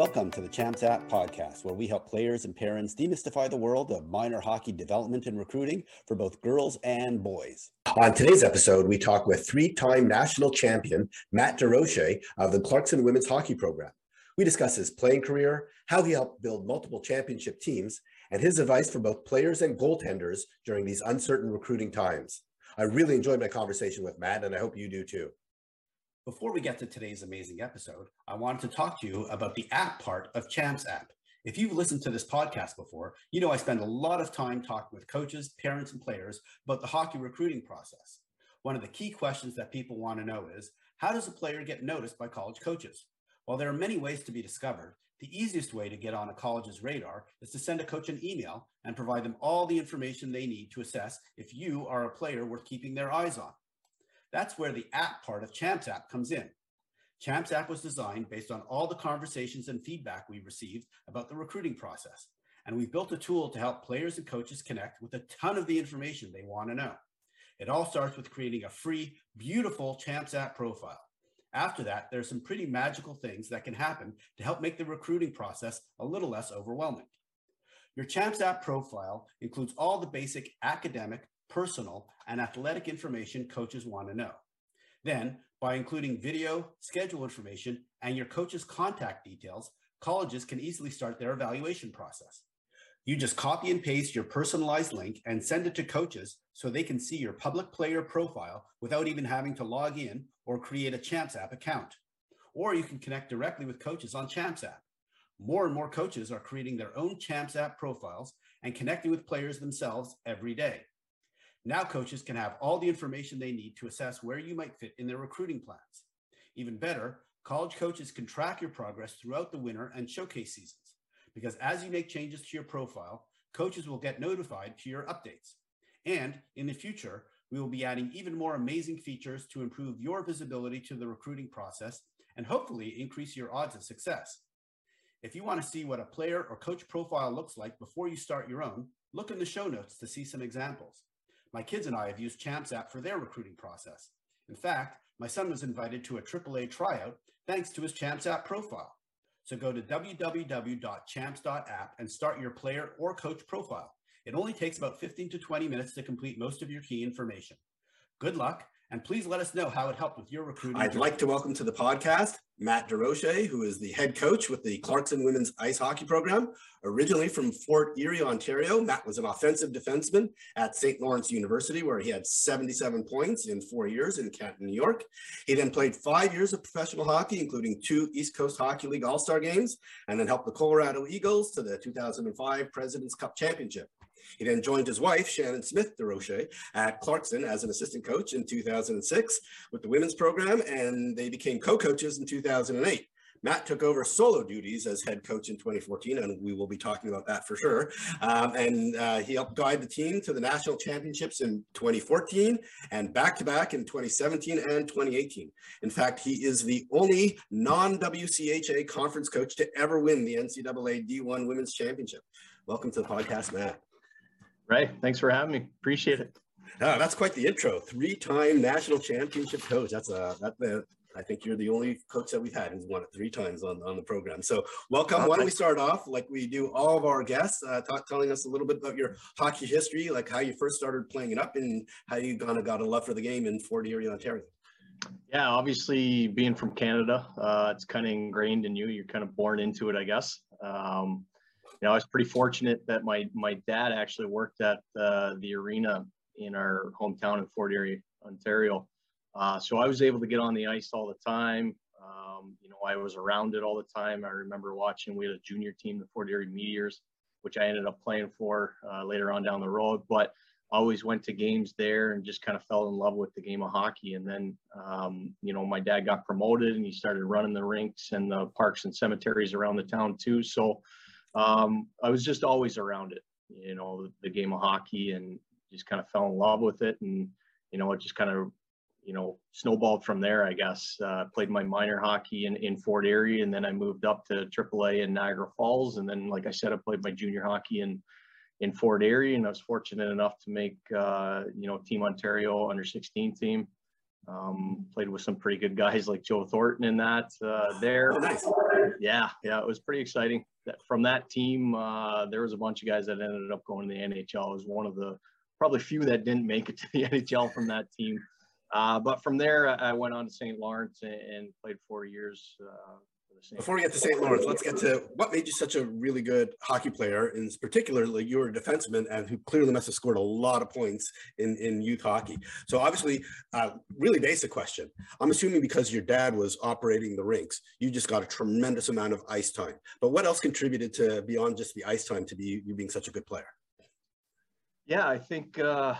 Welcome to the Champs App podcast, where we help players and parents demystify the world of minor hockey development and recruiting for both girls and boys. On today's episode, we talk with three time national champion Matt Desrosiers of the Clarkson Women's Hockey Program. We discuss his playing career, how he helped build multiple championship teams, and his advice for both players and goaltenders during these uncertain recruiting times. I really enjoyed my conversation with Matt, and I hope you do too. Before we get to today's amazing episode, I wanted to talk to you about the app part of Champs app. If you've listened to this podcast before, you know I spend a lot of time talking with coaches, parents, and players about the hockey recruiting process. One of the key questions that people want to know is how does a player get noticed by college coaches? While there are many ways to be discovered, the easiest way to get on a college's radar is to send a coach an email and provide them all the information they need to assess if you are a player worth keeping their eyes on. That's where the app part of Champs app comes in. Champs app was designed based on all the conversations and feedback we received about the recruiting process. And we've built a tool to help players and coaches connect with a ton of the information they want to know. It all starts with creating a free, beautiful Champs app profile. After that, there's some pretty magical things that can happen to help make the recruiting process a little less overwhelming. Your Champs app profile includes all the basic academic, personal, and athletic information coaches want to know. Then, by including video, schedule information, and your coach's contact details, colleges can easily start their evaluation process. You just copy and paste your personalized link and send it to coaches so they can see your public player profile without even having to log in or create a Champs app account. Or you can connect directly with coaches on Champs app. More and more coaches are creating their own Champs app profiles and connecting with players themselves every day. Now coaches can have all the information they need to assess where you might fit in their recruiting plans. Even better, college coaches can track your progress throughout the winter and showcase seasons because as you make changes to your profile, coaches will get notified to your updates. And in the future, we will be adding even more amazing features to improve your visibility to the recruiting process and hopefully increase your odds of success. If you want to see what a player or coach profile looks like before you start your own, look in the show notes to see some examples. My kids and I have used Champs app for their recruiting process. In fact, my son was invited to a AAA tryout thanks to his Champs app profile. So go to www.champs.app and start your player or coach profile. It only takes about 15 to 20 minutes to complete most of your key information. Good luck and please let us know how it helped with your recruiting. I'd journey. like to welcome to the podcast Matt Desrosiers, who is the head coach with the Clarkson Women's Ice Hockey Program. Originally from Fort Erie, Ontario, Matt was an offensive defenseman at St. Lawrence University, where he had 77 points in four years in Canton, New York. He then played five years of professional hockey, including two East Coast Hockey League All Star games, and then helped the Colorado Eagles to the 2005 President's Cup Championship. He then joined his wife, Shannon Smith Desrosiers, at Clarkson as an assistant coach in 2006 with the women's program, and they became co-coaches in 2008. Matt took over solo duties as head coach in 2014, and we will be talking about that for sure. Um, and uh, he helped guide the team to the national championships in 2014 and back to back in 2017 and 2018. In fact, he is the only non WCHA conference coach to ever win the NCAA D1 Women's Championship. Welcome to the podcast, Matt. Right. Thanks for having me. Appreciate it. Oh, that's quite the intro. Three-time national championship coach. That's a that the I think you're the only coach that we've had who's won it three times on, on the program. So welcome. Why don't we start off like we do all of our guests, uh, talk, telling us a little bit about your hockey history, like how you first started playing it up and how you kind of got a love for the game in Fort Erie, Ontario. Yeah, obviously being from Canada, uh, it's kind of ingrained in you. You're kind of born into it, I guess. Um, you know, I was pretty fortunate that my my dad actually worked at uh, the arena in our hometown in Fort Erie, Ontario. Uh, so I was able to get on the ice all the time. Um, you know, I was around it all the time. I remember watching. We had a junior team, the Fort Erie Meteors, which I ended up playing for uh, later on down the road. But always went to games there and just kind of fell in love with the game of hockey. And then, um, you know, my dad got promoted and he started running the rinks and the parks and cemeteries around the town too. So um, I was just always around it, you know, the game of hockey and just kind of fell in love with it. And, you know, it just kind of, you know, snowballed from there, I guess. Uh, played my minor hockey in, in Fort Erie and then I moved up to AAA in Niagara Falls. And then, like I said, I played my junior hockey in, in Fort Erie and I was fortunate enough to make, uh, you know, Team Ontario under 16 team. Um, played with some pretty good guys like Joe Thornton in that uh, there. Oh, nice Yeah, yeah, it was pretty exciting. That From that team, uh, there was a bunch of guys that ended up going to the NHL. I was one of the probably few that didn't make it to the NHL from that team. Uh, but from there, I went on to St. Lawrence and, and played four years uh, before we get to St. Lawrence, let's get to what made you such a really good hockey player. In particularly, you were a defenseman and who clearly must have scored a lot of points in, in youth hockey. So obviously, uh, really basic question. I'm assuming because your dad was operating the rinks, you just got a tremendous amount of ice time. But what else contributed to beyond just the ice time to be you being such a good player? Yeah, I think uh,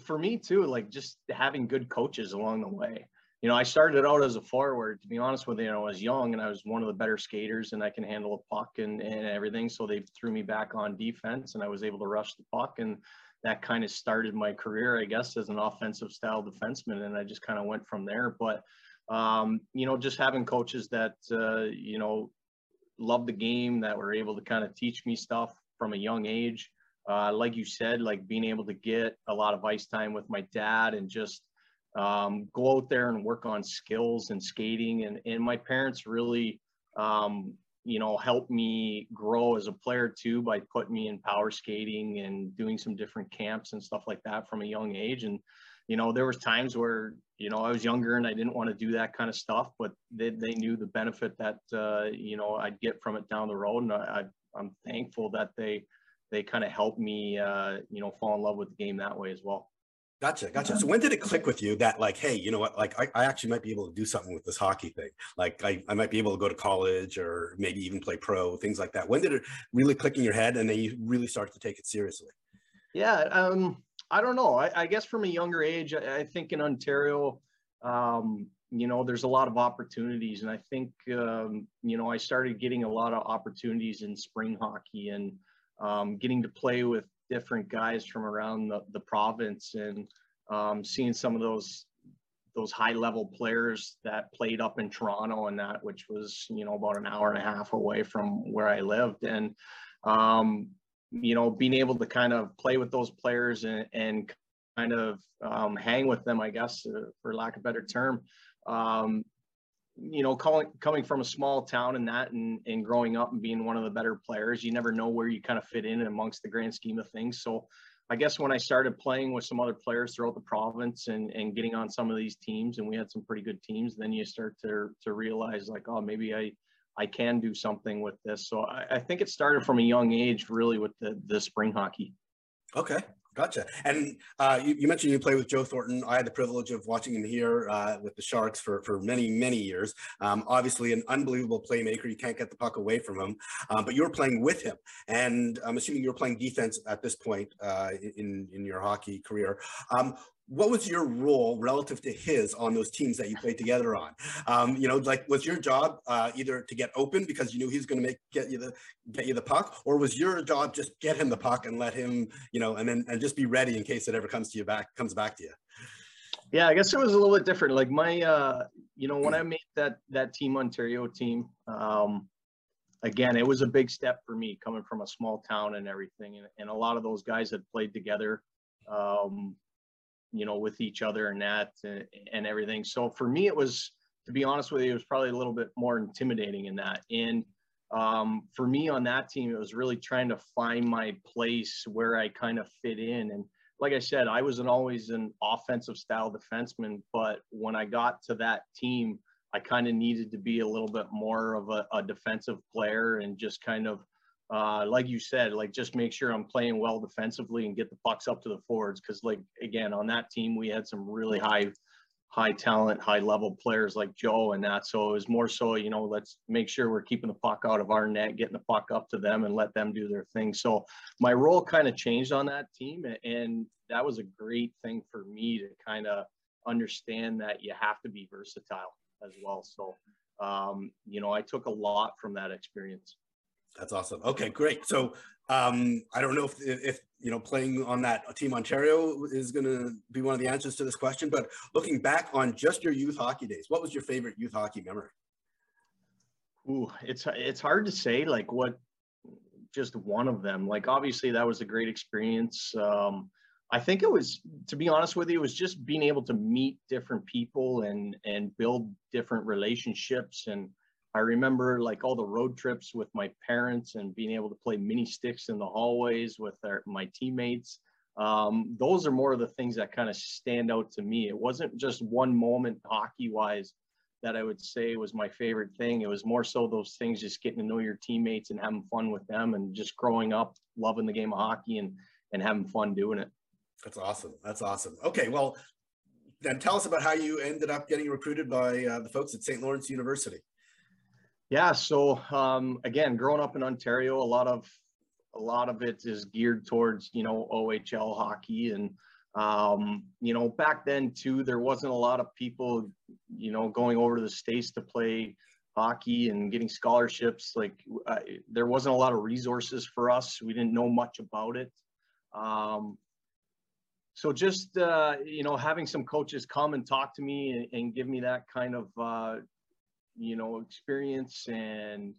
for me too, like just having good coaches along the way you know, I started out as a forward. To be honest with you, I was young and I was one of the better skaters, and I can handle a puck and, and everything. So they threw me back on defense, and I was able to rush the puck, and that kind of started my career, I guess, as an offensive style defenseman. And I just kind of went from there. But um, you know, just having coaches that uh, you know love the game, that were able to kind of teach me stuff from a young age. Uh, like you said, like being able to get a lot of ice time with my dad and just um, go out there and work on skills and skating. And, and my parents really, um, you know, helped me grow as a player too by putting me in power skating and doing some different camps and stuff like that from a young age. And, you know, there was times where, you know, I was younger and I didn't want to do that kind of stuff, but they, they knew the benefit that, uh, you know, I'd get from it down the road. And I, I'm thankful that they, they kind of helped me, uh, you know, fall in love with the game that way as well. Gotcha, gotcha. So when did it click with you that like, hey, you know what, like I, I actually might be able to do something with this hockey thing. Like I, I might be able to go to college or maybe even play pro, things like that. When did it really click in your head and then you really started to take it seriously? Yeah, um, I don't know. I, I guess from a younger age, I, I think in Ontario, um, you know, there's a lot of opportunities. And I think, um, you know, I started getting a lot of opportunities in spring hockey and um, getting to play with different guys from around the, the province and um, seeing some of those those high level players that played up in Toronto and that, which was, you know, about an hour and a half away from where I lived. And, um, you know, being able to kind of play with those players and, and kind of um, hang with them, I guess, uh, for lack of a better term, um, you know, calling, coming from a small town and that, and, and growing up and being one of the better players, you never know where you kind of fit in amongst the grand scheme of things. So I guess when I started playing with some other players throughout the province and, and getting on some of these teams, and we had some pretty good teams, then you start to, to realize like, oh, maybe I, I can do something with this. So I, I think it started from a young age, really, with the, the spring hockey. Okay. Gotcha. And uh, you, you, mentioned you play with Joe Thornton. I had the privilege of watching him here uh, with the Sharks for, for many, many years. Um, obviously, an unbelievable playmaker. You can't get the puck away from him, um, but you were playing with him. And I'm assuming you were playing defense at this point uh, in, in your hockey career. Um, what was your role relative to his on those teams that you played together on? Um, you know, like was your job uh, either to get open because you knew he was going to make get you the get you the puck, or was your job just get him the puck and let him, you know, and then and just be ready in case it ever comes to you back comes back to you? Yeah, I guess it was a little bit different. Like my, uh, you know, when I made that that Team Ontario team, um, again, it was a big step for me coming from a small town and everything, and, and a lot of those guys had played together. Um, you know, with each other and that and, and everything. So for me, it was, to be honest with you, it was probably a little bit more intimidating in that. And um, for me on that team, it was really trying to find my place where I kind of fit in. And like I said, I wasn't always an offensive style defenseman, but when I got to that team, I kind of needed to be a little bit more of a, a defensive player and just kind of uh, like you said, like just make sure I'm playing well defensively and get the pucks up to the forwards. Because like again, on that team we had some really high, high talent, high level players like Joe and that. So it was more so, you know, let's make sure we're keeping the puck out of our net, getting the puck up to them, and let them do their thing. So my role kind of changed on that team, and that was a great thing for me to kind of understand that you have to be versatile as well. So, um, you know, I took a lot from that experience. That's awesome. Okay, great. So um, I don't know if, if you know playing on that team Ontario is going to be one of the answers to this question, but looking back on just your youth hockey days, what was your favorite youth hockey memory? Ooh, it's it's hard to say like what just one of them. Like obviously that was a great experience. Um, I think it was, to be honest with you, it was just being able to meet different people and and build different relationships and I remember like all the road trips with my parents and being able to play mini sticks in the hallways with our, my teammates. Um, those are more of the things that kind of stand out to me. It wasn't just one moment hockey wise that I would say was my favorite thing. It was more so those things, just getting to know your teammates and having fun with them and just growing up loving the game of hockey and, and having fun doing it. That's awesome. That's awesome. Okay. Well, then tell us about how you ended up getting recruited by uh, the folks at St. Lawrence University. Yeah. So um, again, growing up in Ontario, a lot of a lot of it is geared towards you know OHL hockey and um, you know back then too there wasn't a lot of people you know going over to the states to play hockey and getting scholarships like uh, there wasn't a lot of resources for us we didn't know much about it um, so just uh, you know having some coaches come and talk to me and, and give me that kind of uh, you know experience and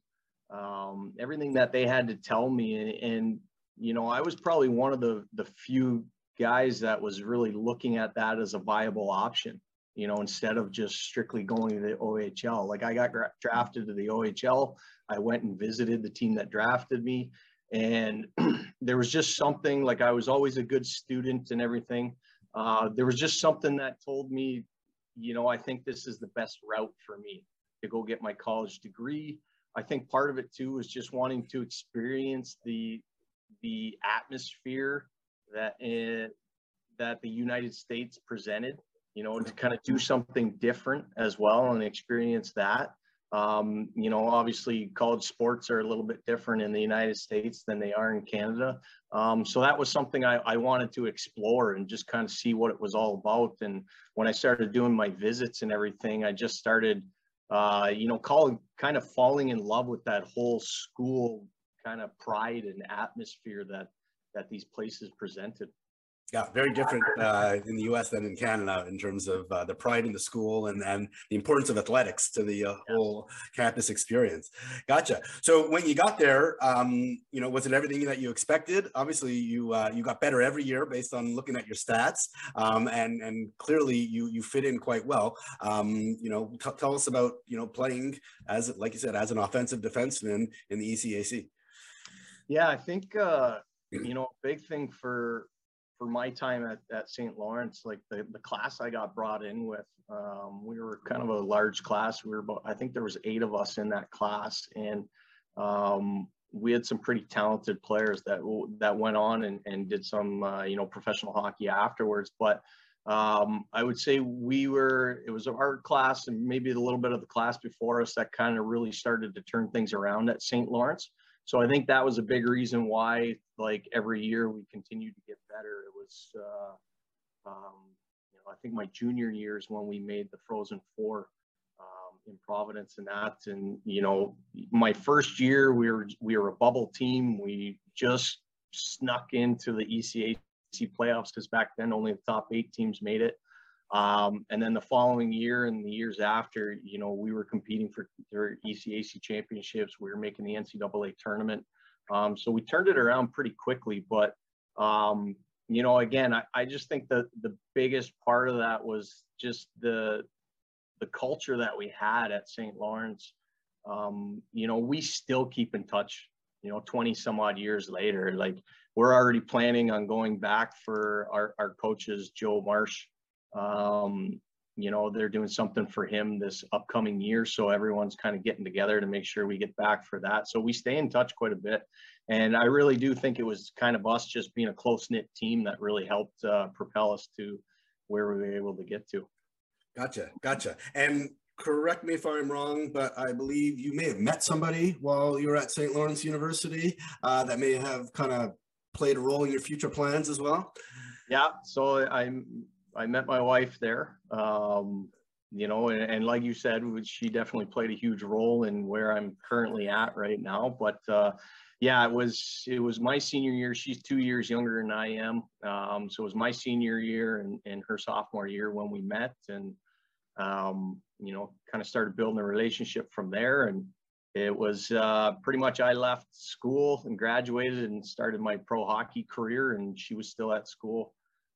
um, everything that they had to tell me. And, and you know i was probably one of the the few guys that was really looking at that as a viable option you know instead of just strictly going to the ohl like i got drafted to the ohl i went and visited the team that drafted me. And there was just something like i was always a good student and everything. Uh, there was just something that told me you know i think this is the best route for me to go get my college degree I think part of it too is just wanting to experience the the atmosphere that it, that the United States presented. You know, to kind of do something different as well and experience that. Um, you know, obviously, college sports are a little bit different in the United States than they are in Canada. Um, so that was something I, I, wanted to explore and just kind of see what it was all about. And when I started doing my visits and everything, I just started uh, you know, calling kind of falling in love with that whole school kind of pride and atmosphere that that these places presented. Yeah, very different uh, in the U.S. than in Canada in terms of uh, the pride in the school and, and the importance of athletics to the uh, whole campus experience. Gotcha. So when you got there, um, you know, was it everything that you expected? Obviously, you uh, you got better every year based on looking at your stats, um, and and clearly you you fit in quite well. Um, you know, tell us about you know playing as like you said as an offensive defenseman in the ECAC. Yeah, I think uh, you know big thing for for my time at, at St. Lawrence, like the, the class I got brought in with, um, we were kind of a large class. We were about, I think there was eight of us in that class. And um, we had some pretty talented players that, that went on and, and did some, uh, you know, professional hockey afterwards. But um, I would say we were, it was our class and maybe a little bit of the class before us that kind of really started to turn things around at St. Lawrence. So I think that was a big reason why, like every year, we continued to get better. It was, uh, um, you know, I think my junior years when we made the Frozen Four um, in Providence and that, and you know, my first year we were we were a bubble team. We just snuck into the ECAC playoffs because back then only the top eight teams made it. Um, and then the following year and the years after, you know, we were competing for their ECAC championships. We were making the NCAA tournament. Um, so we turned it around pretty quickly. But, um, you know, again, I, I just think that the biggest part of that was just the the culture that we had at St. Lawrence. Um, you know, we still keep in touch. You know, 20 some odd years later, like we're already planning on going back for our, our coaches, Joe Marsh um, you know, they're doing something for him this upcoming year. So everyone's kind of getting together to make sure we get back for that. So we stay in touch quite a bit. And I really do think it was kind of us just being a close knit team that really helped uh, propel us to where we were able to get to. Gotcha. Gotcha. And correct me if I'm wrong, but I believe you may have met somebody while you were at St. Lawrence University uh, that may have kind of played a role in your future plans as well. Yeah. So I'm I met my wife there. Um, you know, and, and, like you said, she definitely played a huge role in where I'm currently at right now. But uh, yeah, it was it was my senior year. She's two years younger than I am, um, so it was my senior year and, and her sophomore year when we met, and um, you know, kind of started building a relationship from there. And it was uh, pretty much I left school and graduated and started my pro hockey career, and she was still at school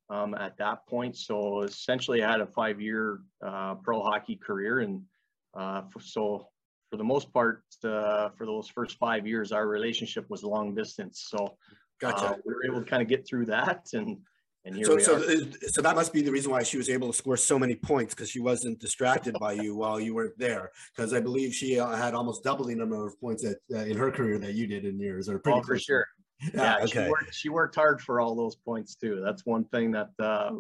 um, at that point. So essentially, I had a five-year uh, pro hockey career, and uh, for, so for the most part, uh, for those first five years, our relationship was long distance. So gotcha. Uh, we were able to kind of get through that and and here so, we so, are. so that must be the reason why she was able to score so many points because she wasn't distracted by you while you weren't there. Because I believe she uh, had almost double the number of points that, uh, in her career that you did in yours, or pretty oh, for sure. Yeah, okay. she, worked, she worked hard for all those points too. That's one thing that uh,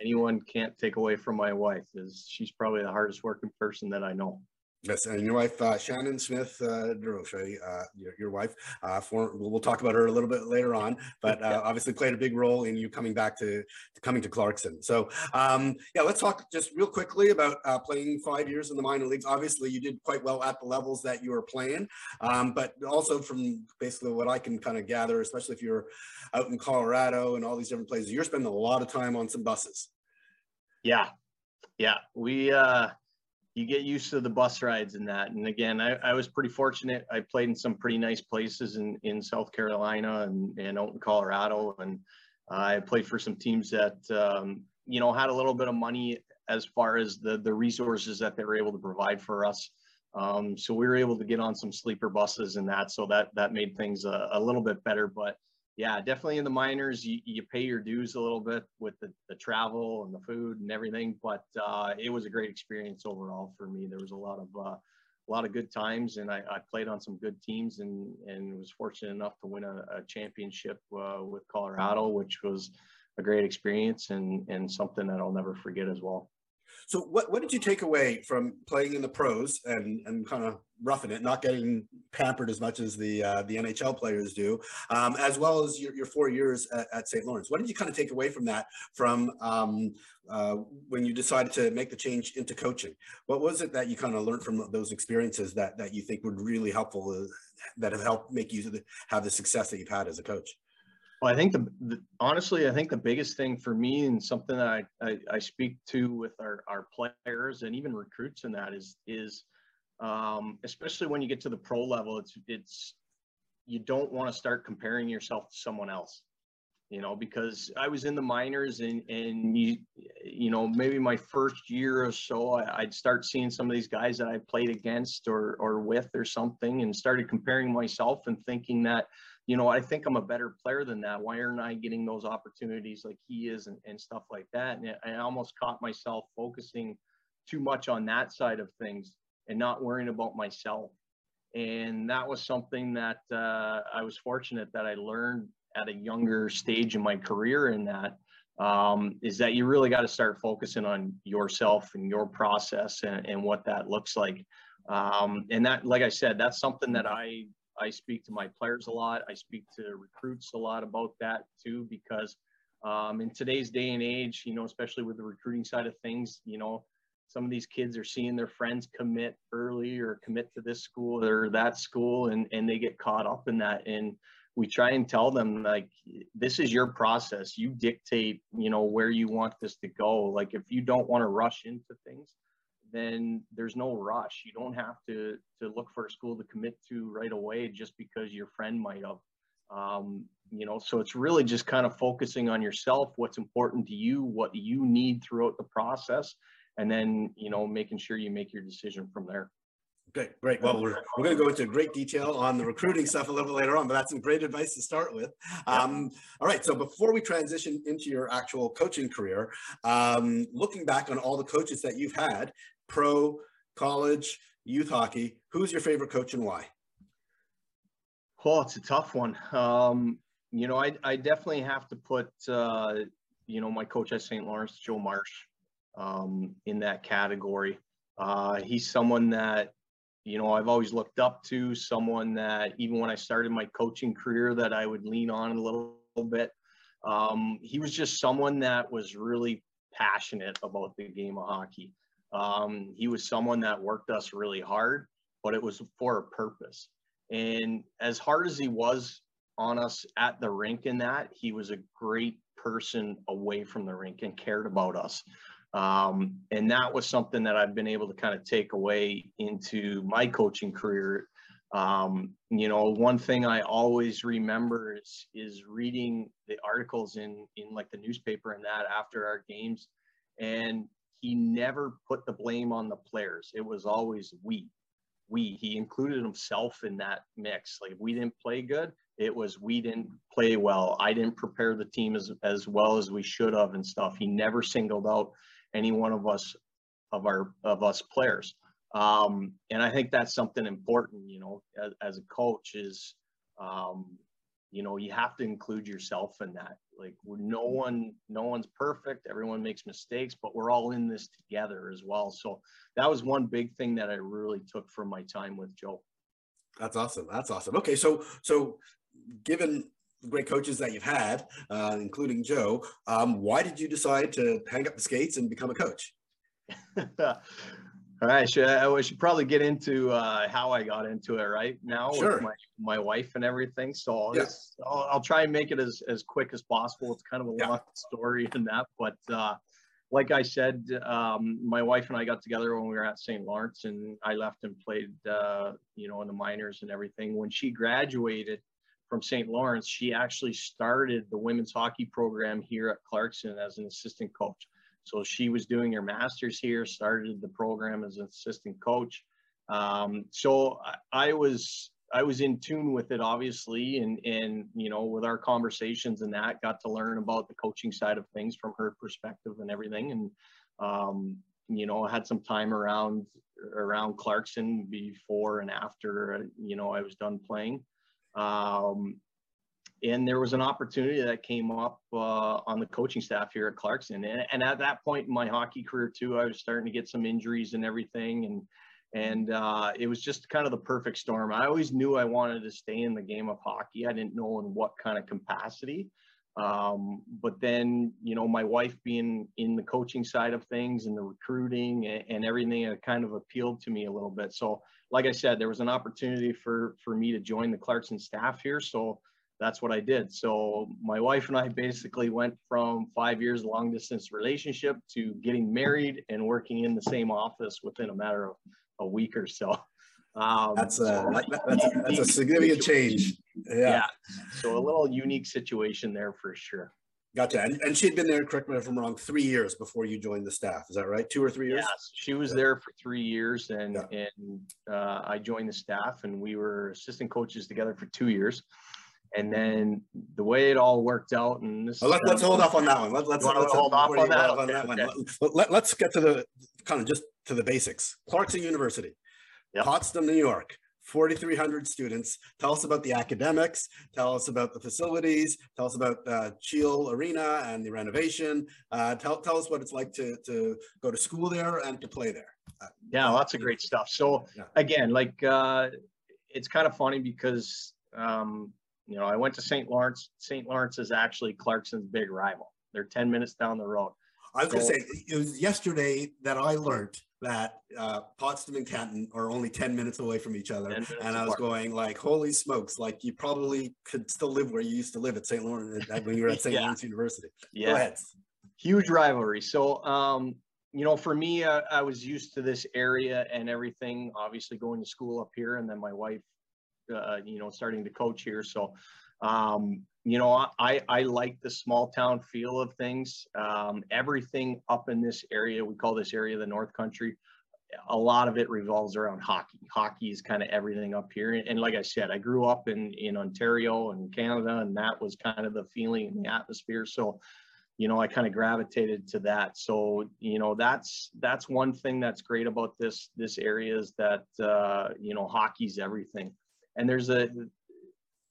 anyone can't take away from my wife is she's probably the hardest working person that I know. Yes, and your wife uh, Shannon Smith uh, uh, your, your wife. Uh, for we'll, we'll, talk about her a little bit later on, but uh, obviously played a big role in you coming back to, to coming to Clarkson. So um, yeah, let's talk just real quickly about uh, playing five years in the minor leagues. Obviously, you did quite well at the levels that you were playing, um, but also from basically what I can kind of gather, especially if you're out in Colorado and all these different places, you're spending a lot of time on some buses. Yeah, yeah, we. uh you get used to the bus rides and that. And again, I, I was pretty fortunate. I played in some pretty nice places in, in South Carolina and, and out in Colorado. And I played for some teams that, um, you know, had a little bit of money as far as the, the resources that they were able to provide for us. Um, so we were able to get on some sleeper buses and that. So that, that made things a, a little bit better. But yeah, definitely in the minors, you, you pay your dues a little bit with the, the travel and the food and everything, but uh, it was a great experience overall for me. There was a lot of uh, a lot of good times, and I, I, played on some good teams, and and was fortunate enough to win a, a championship uh, with Colorado, which was a great experience and and something that I'll never forget as well. So what, what did you take away from playing in the pros and, and kind of roughing it, not getting pampered as much as the uh, the NHL players do, um, as well as your, your four years at, at, St. Lawrence? What did you kind of take away from that from um, uh, when you decided to make the change into coaching? What was it that you kind of learned from those experiences that, that you think would really helpful, uh, that have helped make you have the success that you've had as a coach? Well, I think the, the, honestly, I think the biggest thing for me and something that I, I, I, speak to with our, our players and even recruits in that is is um, especially when you get to the pro level, it's it's you don't want to start comparing yourself to someone else, you know, because I was in the minors and and you you know maybe my first year or so I, I'd start seeing some of these guys that I played against or or with or something and started comparing myself and thinking that you know, I think I'm a better player than that. Why aren't I getting those opportunities like he is and, and stuff like that? And I almost caught myself focusing too much on that side of things and not worrying about myself. And that was something that uh, I was fortunate that I learned at a younger stage in my career in that um, is that you really got to start focusing on yourself and your process and, and what that looks like. Um, and that, like I said, that's something that I I speak to my players a lot. I speak to recruits a lot about that too, because um, in today's day and age, you know, especially with the recruiting side of things, you know, some of these kids are seeing their friends commit early or commit to this school or that school, and and they get caught up in that. And we try and tell them like, this is your process. You dictate, you know, where you want this to go. Like, if you don't want to rush into things, then there's no rush. You don't have to to look for a school to commit to right away just because your friend might have. Um, you know, so it's really just kind of focusing on yourself, what's important to you, what you need throughout the process, and then you know making sure you make your decision from there. Great, great. Well, we're, we're going to go into great detail on the recruiting stuff a little bit later on, but that's some great advice to start with. Um, all right, so before we transition into your actual coaching career, um, looking back on all the coaches that you've had, pro, college, youth hockey. Who's your favorite coach and why? Well, it's a tough one. Um, you know, I, I definitely have to put, uh, you know, my coach at St. Lawrence, Joe Marsh, um, in that category. Uh, he's someone that, you know, I've always looked up to, someone that even when I started my coaching career that I would lean on a little, little bit. Um, he was just someone that was really passionate about the game of hockey. Um, he was someone that worked us really hard, but it was for a purpose. And as hard as he was on us at the rink in that, he was a great person away from the rink and cared about us. Um, and that was something that I've been able to kind of take away into my coaching career. Um, you know, one thing I always remember is is reading the articles in in like the newspaper and that after our games, and he never put the blame on the players. It was always we. we. He included himself in that mix. Like we didn't play good, it was we didn't play well. I didn't prepare the team as as well as we should have and stuff. He never singled out any one of us of our of us players. Um, and I think that's something important, you know, as, as a coach is, um, you know, you have to include yourself in that. Like no one, no one's perfect. Everyone makes mistakes, but we're all in this together as well. So that was one big thing that I really took from my time with Joe. That's awesome. That's awesome. Okay, so so given the great coaches that you've had, uh, including Joe, um, why did you decide to hang up the skates and become a coach? All right, should, I should probably get into uh, how I got into it right now sure. with my, my wife and everything. So yeah. I'll, I'll, try and make it as, as quick as possible. It's kind of a yeah. long story in that, but uh, like I said, um, my wife and I got together when we were at St. Lawrence, and I left and played, uh, you know, in the minors and everything. When she graduated from St. Lawrence, she actually started the women's hockey program here at Clarkson as an assistant coach. So she was doing her master's here, started the program as an assistant coach. Um, so I, I, was I was in tune with it, obviously, and and you know with our conversations and that, got to learn about the coaching side of things from her perspective and everything, and um, you know had some time around around Clarkson before and after you know I was done playing. Um, and there was an opportunity that came up uh, on the coaching staff here at Clarkson. And, and, at that point in my hockey career too, I was starting to get some injuries and everything, and and uh, it was just kind of the perfect storm. I always knew I wanted to stay in the game of hockey. I didn't know in what kind of capacity. Um, but then, you know, my wife being in the coaching side of things and the recruiting and, and everything, it kind of appealed to me a little bit. So, like I said, there was an opportunity for for me to join the Clarkson staff here. So that's what I did. So my wife and I basically went from five years long distance relationship to getting married and working in the same office within a matter of a week or so. Um, that's, a, so that's, a, that's a significant change. Yeah. yeah. So a little unique situation there for sure. Gotcha. And, and she'd been there, correct me if I'm wrong, three years before you joined the staff. Is that right? Two or three years? Yes. She was yeah. there for three years and, yeah. and uh, I joined the staff and we were assistant coaches together for two years. And then the way it all worked out, and this. Well, let, us hold off on that one. Let, let's, let's hold off on that, on that okay. one. Let, us get to the kind of just to the basics. Clarkson University, yep. Potsdam, New York. 4,300 students. Tell us about the academics. Tell us about the facilities. Tell us about uh, Cheel Arena and the renovation. Uh, tell, tell us what it's like to, to go to school there and to play there. Uh, yeah, lots of great stuff. So yeah. again, like uh, it's kind of funny because um, you know, I went to St. Lawrence. St. Lawrence is actually Clarkson's big rival. They're 10 minutes down the road. I was so, going to say, it was yesterday that I learned that uh, Potsdam and Canton are only 10 minutes away from each other. And I was apart. going like, holy smokes, like you probably could still live where you used to live at St. Lawrence when you were at St. yeah. Lawrence University. Yeah. Go ahead. Huge rivalry. So, um, you know, for me, uh, I was used to this area and everything, obviously going to school up here. And then my wife uh, you know, starting to coach here. So, um, you know, I, I like the small town feel of things. Um, everything up in this area, we call this area the North Country. A lot of it revolves around hockey. Hockey is kind of everything up here. And, and like I said, I grew up in, in Ontario and Canada, and that was kind of the feeling and the atmosphere. So, you know, I kind of gravitated to that. So, you know, that's that's one thing that's great about this this area is that uh, you know, hockey's everything and there's a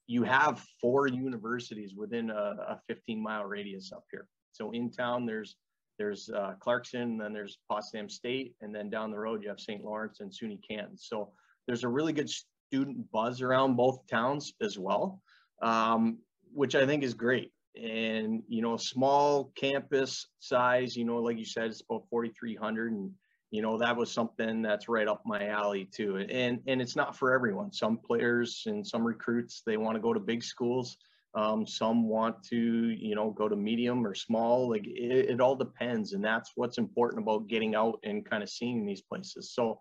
you have four universities within a, a 15 mile radius up here. So in town, there's there's uh, Clarkson, then there's Potsdam State, and then down the road you have St. Lawrence and SUNY Canton. So there's a really good student buzz around both towns as well, um, which I think is great. And you know, small campus size, you know, like you said, it's about 4,300, and you know that was something that's right up my alley too and and it's not for everyone. Some players and some recruits they want to go to big schools. Um, some want to you know go to medium or small like it, it, all depends and that's what's important about getting out and kind of seeing these places. So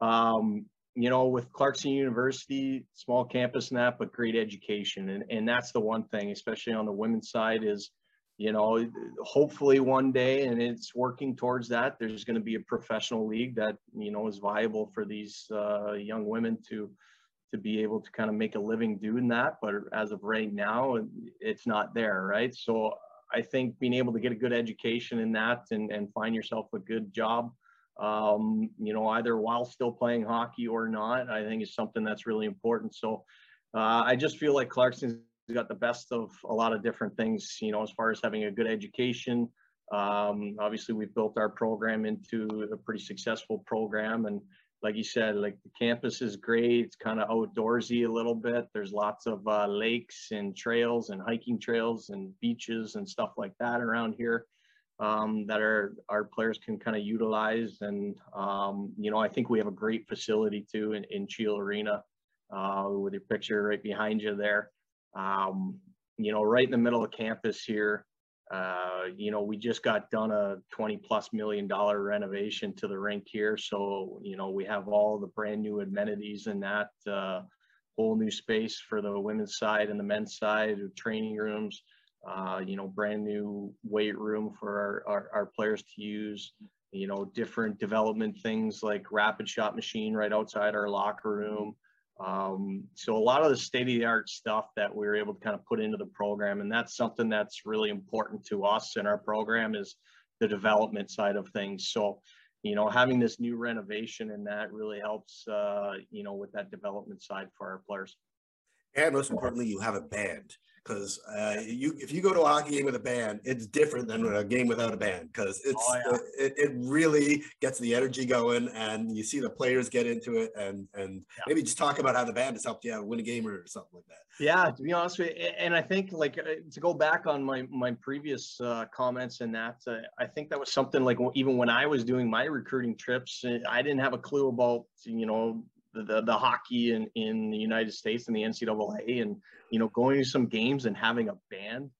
um, you know with clarkson university small campus and that but great education and, and that's the one thing especially on the women's side is you know, hopefully one day, and it's working towards that. There's going to be a professional league that you know is viable for these uh, young women to to be able to kind of make a living doing that. But as of right now, it's not there, right? So I think being able to get a good education in that and, and find yourself a good job, um, you know, either while still playing hockey or not, I think is something that's really important. So uh, I just feel like Clarkson's got the best of a lot of different things, you know, as far as having a good education. Um, obviously, we've built our program into a pretty successful program. And like you said, like the campus is great. It's kind of outdoorsy a little bit. There's lots of uh, lakes and trails and hiking trails and beaches and stuff like that around here um, that our, our players can kind of utilize. And, um, you know, I think we have a great facility too in, in Arena uh, with your picture right behind you there. Um, you know, right in the middle of campus here, uh, you know, we just got done a 20 plus million dollar renovation to the rink here. So, you know, we have all the brand new amenities in that uh, whole new space for the women's side and the men's side, training rooms, uh, you know, brand new weight room for our, our, our, players to use, you know, different development things like rapid shot machine right outside our locker room. Um, so a lot of the state of the art stuff that we were able to kind of put into the program, and that's something that's really important to us in our program is the development side of things. So, you know, having this new renovation and that really helps, uh, you know, with that development side for our players. And most importantly, you have a band because uh, you if you go to a hockey game with a band, it's different than a game without a band because it's oh, yeah. it, it really gets the energy going and you see the players get into it and and yeah. maybe just talk about how the band has helped you win a game or something like that. Yeah, to be honest with you, and I think like uh, to go back on my my previous uh, comments and that uh, I think that was something like even when I was doing my recruiting trips, uh, I didn't have a clue about you know the, the, hockey in, in the United States and the NCAA and, you know, going to some games and having a band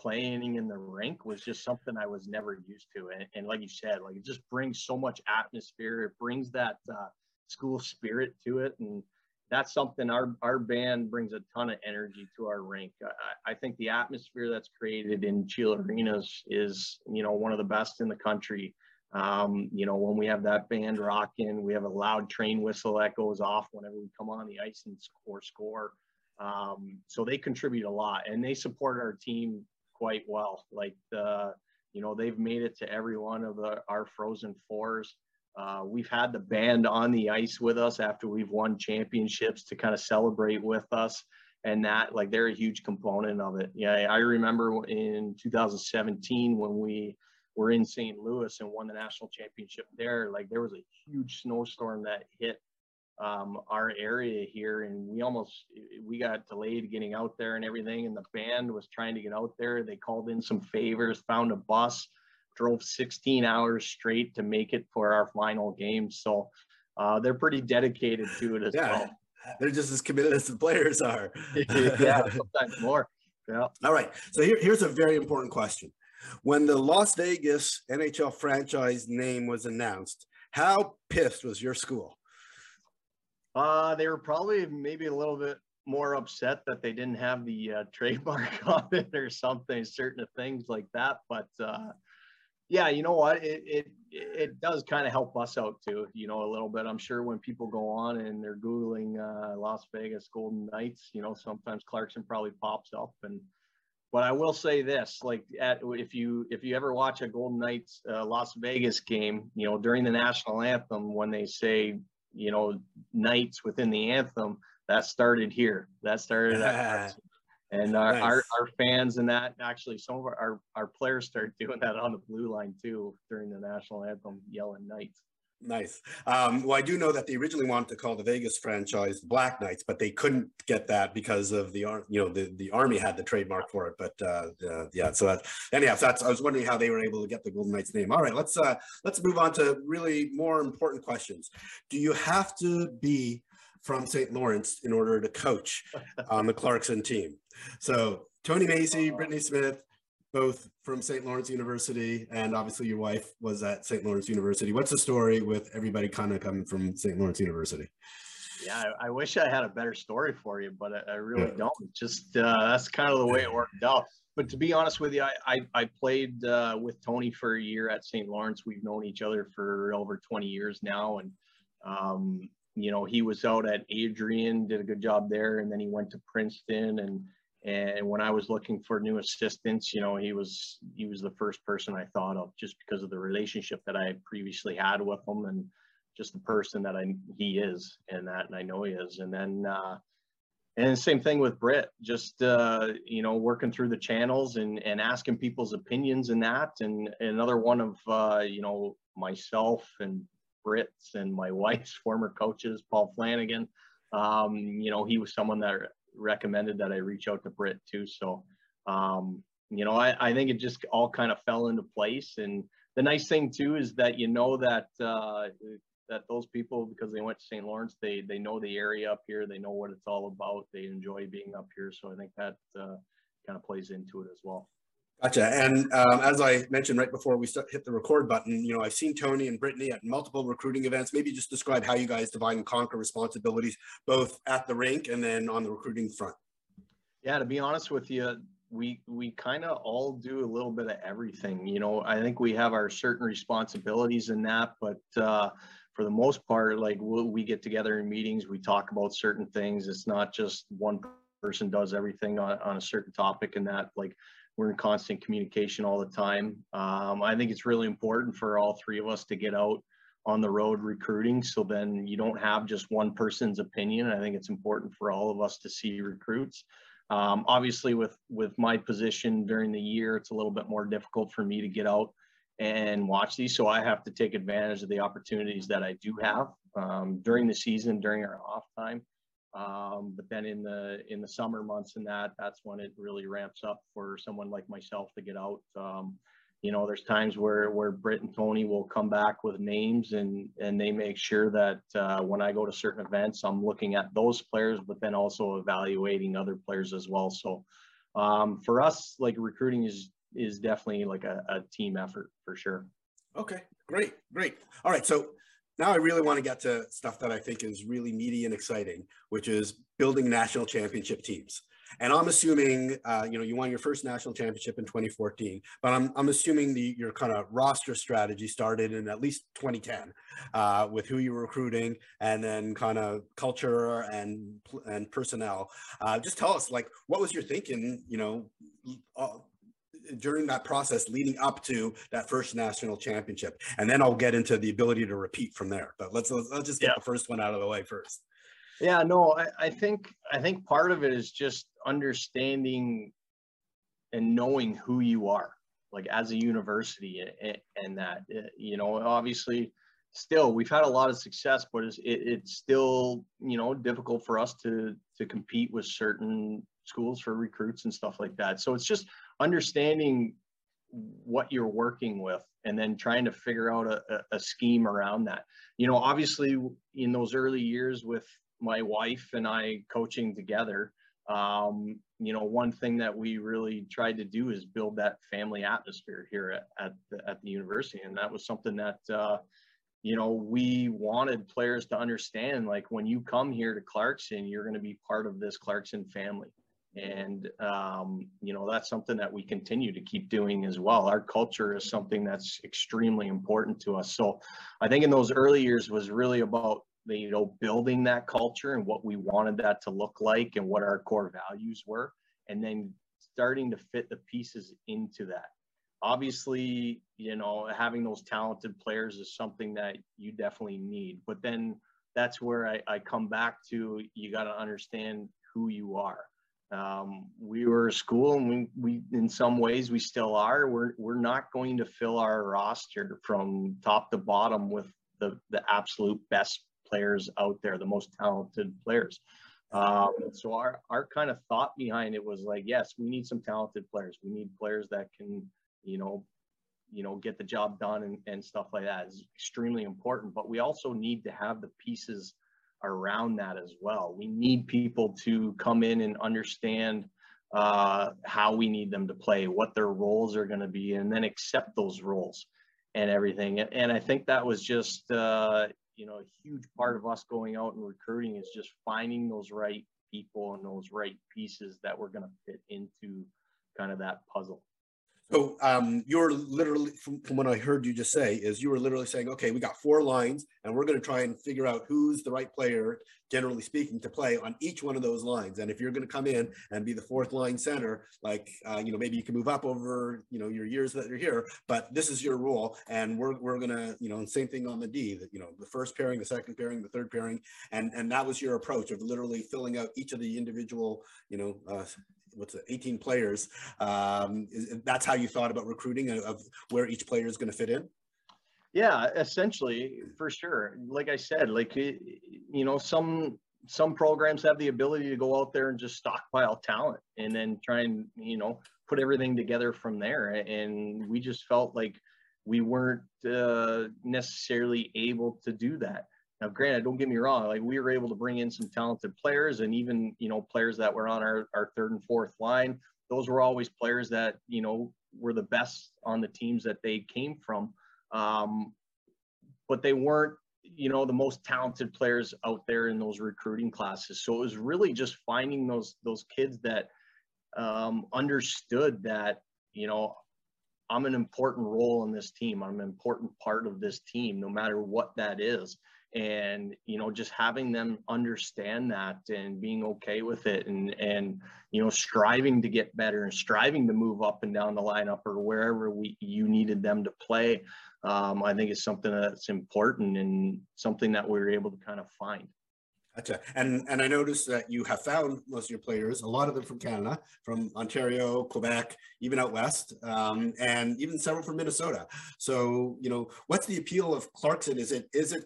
playing in the rink was just something I was never used to. And, and like you said, like it just brings so much atmosphere. It brings that uh, school spirit to it. And that's something our, our band brings a ton of energy to our rink. I, I think the atmosphere that's created in Cheel Arenas is, you know, one of the best in the country. Um, you know, when we have that band rocking, we have a loud train whistle that goes off whenever we come on the ice and score score. Um, so they contribute a lot and they support our team quite well. Like the, you know, they've made it to every one of the, our Frozen Fours. Uh, we've had the band on the ice with us after we've won championships to kind of celebrate with us and that like they're a huge component of it. Yeah, I remember in 2017 when we were in St. Louis and won the national championship there. Like there was a huge snowstorm that hit um, our area here, and we almost we got delayed getting out there and everything. And the band was trying to get out there. They called in some favors, found a bus, drove 16 hours straight to make it for our final game. So uh, they're pretty dedicated to it as yeah. well. They're just as committed as the players are. yeah, sometimes more. Yeah. All right. So here, here's a very important question. When the Las Vegas NHL franchise name was announced, how pissed was your school? Uh, they were probably maybe a little bit more upset that they didn't have the uh, trademark on it or something, certain things like that. But uh, yeah, you know what? It it it does kind of help us out too, you know, a little bit. I'm sure when people go on and they're googling uh, Las Vegas Golden Knights, you know, sometimes Clarkson probably pops up and but I will say this: like, at, if you if you ever watch a Golden Knights uh, Las Vegas game, you know during the national anthem when they say you know Knights within the anthem, that started here. That started at and our, nice. our, our fans and that actually some of our, our, our players start doing that on the blue line too during the national anthem, yelling Knights. Nice. Um, well, I do know that they originally wanted to call the Vegas franchise Black Knights, but they couldn't get that because of the you know the, the army had the trademark for it. But uh, uh, yeah, so that anyhow, so that's I was wondering how they were able to get the Golden Knights name. All right, let's uh, let's move on to really more important questions. Do you have to be from St. Lawrence in order to coach on the Clarkson team? So Tony Macy, Brittany Smith, both from St. Lawrence University, and obviously your wife was at St. Lawrence University. What's the story with everybody kind of coming from St. Lawrence University? Yeah, I, I, wish I had a better story for you, but I, I really yeah. don't. Just uh, that's kind of the way it worked out. but to be honest with you, I I, I played uh, with Tony for a year at St. Lawrence. We've known each other for over 20 years now, and um, you know he was out at Adrian, did a good job there, and then he went to Princeton, and and when I was looking for new assistants, you know he was he was the first person I thought of just because of the relationship that I previously had with him, and just the person that I he is, and that and I know he is, and then. Uh, and same thing with Britt, just uh, you know, working through the channels and and asking people's opinions in that. And, and another one of uh, you know myself and Britt's and my wife's former coaches, Paul Flanagan. Um, you know, he was someone that recommended that I reach out to Britt too. So, um, you know, I, I think it just all kind of fell into place. And the nice thing too is that you know that uh, that those people because they went to St. Lawrence, they they know the area up here, they know what it's all about, they enjoy being up here. So I think that uh, kind of plays into it as well. Gotcha. And um, as I mentioned right before we start, hit the record button, you know, I've seen Tony and Brittany at multiple recruiting events. Maybe just describe how you guys divide and conquer responsibilities, both at the rink and then on the recruiting front. Yeah, to be honest with you, we we kind of all do a little bit of everything. You know, I think we have our certain responsibilities in that, but uh, for the most part, like we'll, we get together in meetings, we talk about certain things. It's not just one person does everything on, on a certain topic and that like we're in constant communication all the time. Um, I think it's really important for all three of us to get out on the road recruiting. So then you don't have just one person's opinion. I think it's important for all of us to see recruits. Um, obviously, with with my position during the year, it's a little bit more difficult for me to get out and watch these. So I have to take advantage of the opportunities that I do have um, during the season, during our off time. Um, but then in the in the summer months and that, that's when it really ramps up for someone like myself to get out. Um, you know, there's times where where Britt and Tony will come back with names and and they make sure that uh, when I go to certain events, I'm looking at those players, but then also evaluating other players as well. So um, for us, like recruiting is is definitely like a, a team effort for sure. Okay, great, great. All right, so now I really want to get to stuff that I think is really meaty and exciting, which is building national championship teams. And I'm assuming, uh, you know, you won your first national championship in 2014, but I'm, I'm assuming the, your kind of roster strategy started in at least 2010 uh, with who you were recruiting and then kind of culture and, and personnel. Uh, just tell us, like, what was your thinking, you know, uh, during that process leading up to that first national championship. And then i'll get into the ability to repeat from there. But let's let's, let's just get yeah. the first one out of the way first. Yeah no I, I think i think part of it is just understanding and knowing who you are like as a university and, and that uh, you know obviously still we've had a lot of success but it's, it, it's still you know difficult for us to to compete with certain schools for recruits and stuff like that. So it's just understanding what you're working with and then trying to figure out a, a, scheme around that. You know obviously in those early years with my wife and i coaching together um, you know one thing that we really tried to do is build that family atmosphere here at, at, the, at the university. And that was something that uh, you know we wanted players to understand like when you come here to clarkson you're going to be part of this clarkson family and um, you know that's something that we continue to keep doing as well. Our culture is something that's extremely important to us. So i think in those early years was really about the, you know building that culture and what we wanted that to look like and what our core values were and then starting to fit the pieces into that. Obviously you know having those talented players is something that you definitely need but then that's where i, I come back to you got to understand who you are um, we were a school, and we, we in some ways we still are. We're we're not going to fill our roster from top to bottom with the the absolute best players out there, the most talented players. Um, so our our kind of thought behind it was like, yes, we need some talented players. We need players that can, you know, you know, get the job done and, and stuff like that is extremely important. But we also need to have the pieces around that as well. We need people to come in and understand uh, how we need them to play, what their roles are going to be, and then accept those roles and everything. And I think that was just, uh, you know, a huge part of us going out and recruiting is just finding those right people and those right pieces that we're going to fit into kind of that puzzle. So um, you're literally, from, from what I heard you just say, is you were literally saying, okay, we got four lines, and we're going to try and figure out who's the right player, generally speaking, to play on each one of those lines. And if you're going to come in and be the fourth line center, like uh, you know, maybe you can move up over you know your years that you're here, but this is your role, and we're we're going to you know, and same thing on the D, that you know, the first pairing, the second pairing, the third pairing, and and that was your approach of literally filling out each of the individual you know uh, what's it, 18 players. Um, is, that's how you thought about recruiting of, of where each player is going to fit in. Yeah, essentially, for sure. Like I said, like you know, some some programs have the ability to go out there and just stockpile talent and then try and you know put everything together from there. And we just felt like we weren't uh, necessarily able to do that. Now, granted, don't get me wrong, like we were able to bring in some talented players and even, you know, players that were on our, our third and fourth line. Those were always players that, you know, were the best on the teams that they came from. Um, but they weren't, you know, the most talented players out there in those recruiting classes. So it was really just finding those those kids that um, understood that, you know, I'm an important role in this team. I'm an important part of this team, no matter what that is and you know just having them understand that and being okay with it and and you know striving to get better and striving to move up and down the lineup or wherever we you needed them to play um, i think is something that's important and something that we were able to kind of find Gotcha. And and I noticed that you have found most of your players, a lot of them from Canada, from Ontario, Quebec, even out west, um, and even several from Minnesota. So you know, what's the appeal of Clarkson? Is it is it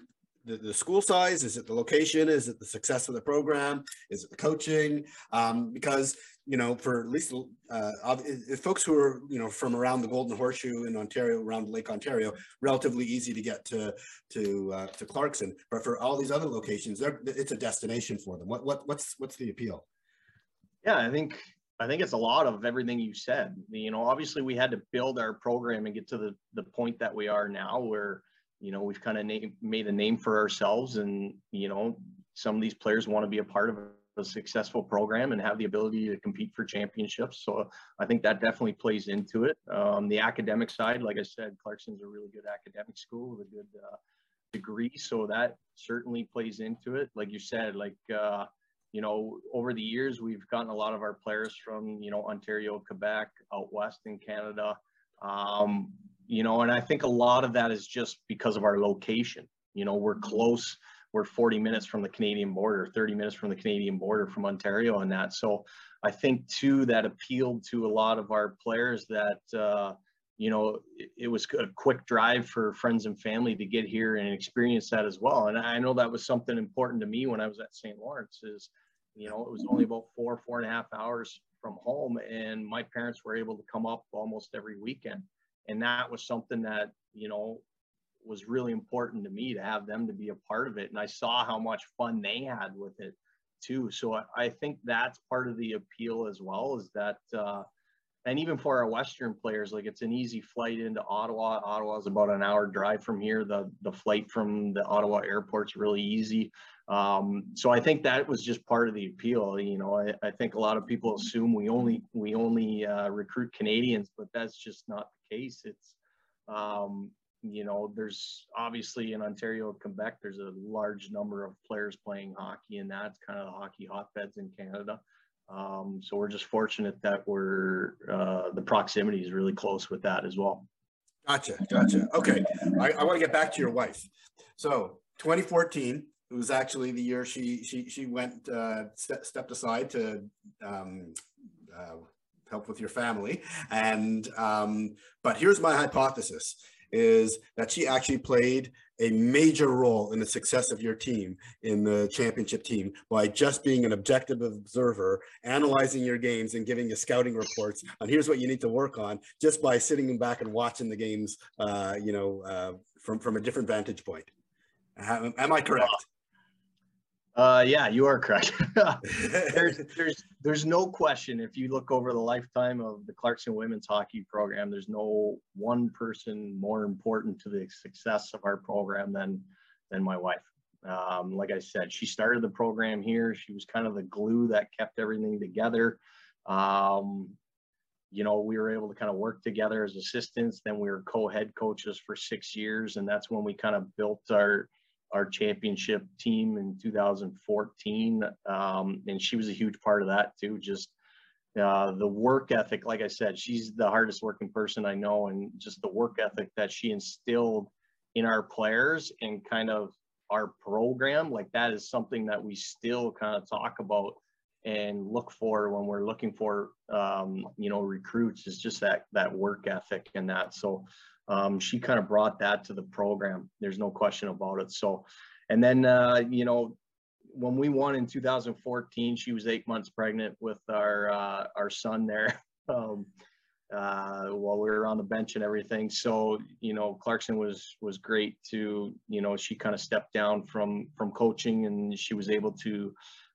the, the school size? Is it the location? Is it the success of the program? Is it the coaching? Um, because you know, for at least uh, folks who are you know from around the Golden Horseshoe in Ontario, around Lake Ontario, relatively easy to get to to uh, to Clarkson. But for all these other locations, it's a destination for them. What what what's what's the appeal? Yeah, I think I think it's a lot of everything you said. You know, obviously we had to build our program and get to the the point that we are now, where you know we've kind of made a name for ourselves and you know some of these players want to be a part of a successful program and have the ability to compete for championships. So i think that definitely plays into it. Um, the academic side like i said clarkson's a really good academic school with a good uh, degree. So that certainly plays into it. Like you said like uh, you know over the years we've gotten a lot of our players from you know ontario quebec out west in canada. Um, you know, and I think a lot of that is just because of our location. You know, we're close. We're 40 minutes from the Canadian border, 30 minutes from the Canadian border from Ontario, and that. So I think too that appealed to a lot of our players that uh, you know it, it, was a quick drive for friends and family to get here and experience that as well. And I know that was something important to me when I was at St. Lawrence. Is you know it was only about four four and a half hours from home, and my parents were able to come up almost every weekend and that was something that you know was really important to me to have them to be a part of it. And i saw how much fun they had with it too. So i, think that's part of the appeal as well is that uh, and even for our western players like it's an easy flight into ottawa. Ottawa is about an hour drive from here. The the flight from the ottawa airport's really easy. Um, so i think that was just part of the appeal you know. I, I think a lot of people assume we only we only uh, recruit canadians but that's just not case. It's, um, you know, there's obviously in Ontario, Quebec, there's a large number of players playing hockey, and that's kind of the hockey hotbeds in Canada. Um, so we're just fortunate that we're uh, the proximity is really close with that as well. Gotcha, gotcha. Okay, I, I want to get back to your wife. So 2014, it was actually the year she she she went uh, st- stepped aside to um, uh, help with your family. And um, but here's my hypothesis: is that she actually played a major role in the success of your team in the championship team by just being an objective observer, analyzing your games and giving you scouting reports And here's what you need to work on just by sitting back and watching the games, uh, you know, uh, from, from a different vantage point. Am I correct? Uh, yeah, you are correct. there's, there's, there's no question. If you look over the lifetime of the Clarkson women's hockey program, there's no one person more important to the success of our program than, than my wife. Um, like I said, she started the program here. She was kind of the glue that kept everything together. Um, you know, we were able to kind of work together as assistants. Then we were co-head coaches for six years, and that's when we kind of built our our championship team in 2014. Um, and she was a huge part of that too. Just uh, the work ethic, like I said, she's the hardest working person I know, and just the work ethic that she instilled in our players and kind of our program, like that is something that we still kind of talk about and look for when we're looking for um, you know recruits is just that that work ethic and that so um, she kind of brought that to the program there's no question about it so and then uh, you know when we won in 2014 she was eight months pregnant with our uh, our son there. Um, uh, while we were on the bench and everything so you know clarkson was was great to you know she kind of stepped down from from coaching and she was able to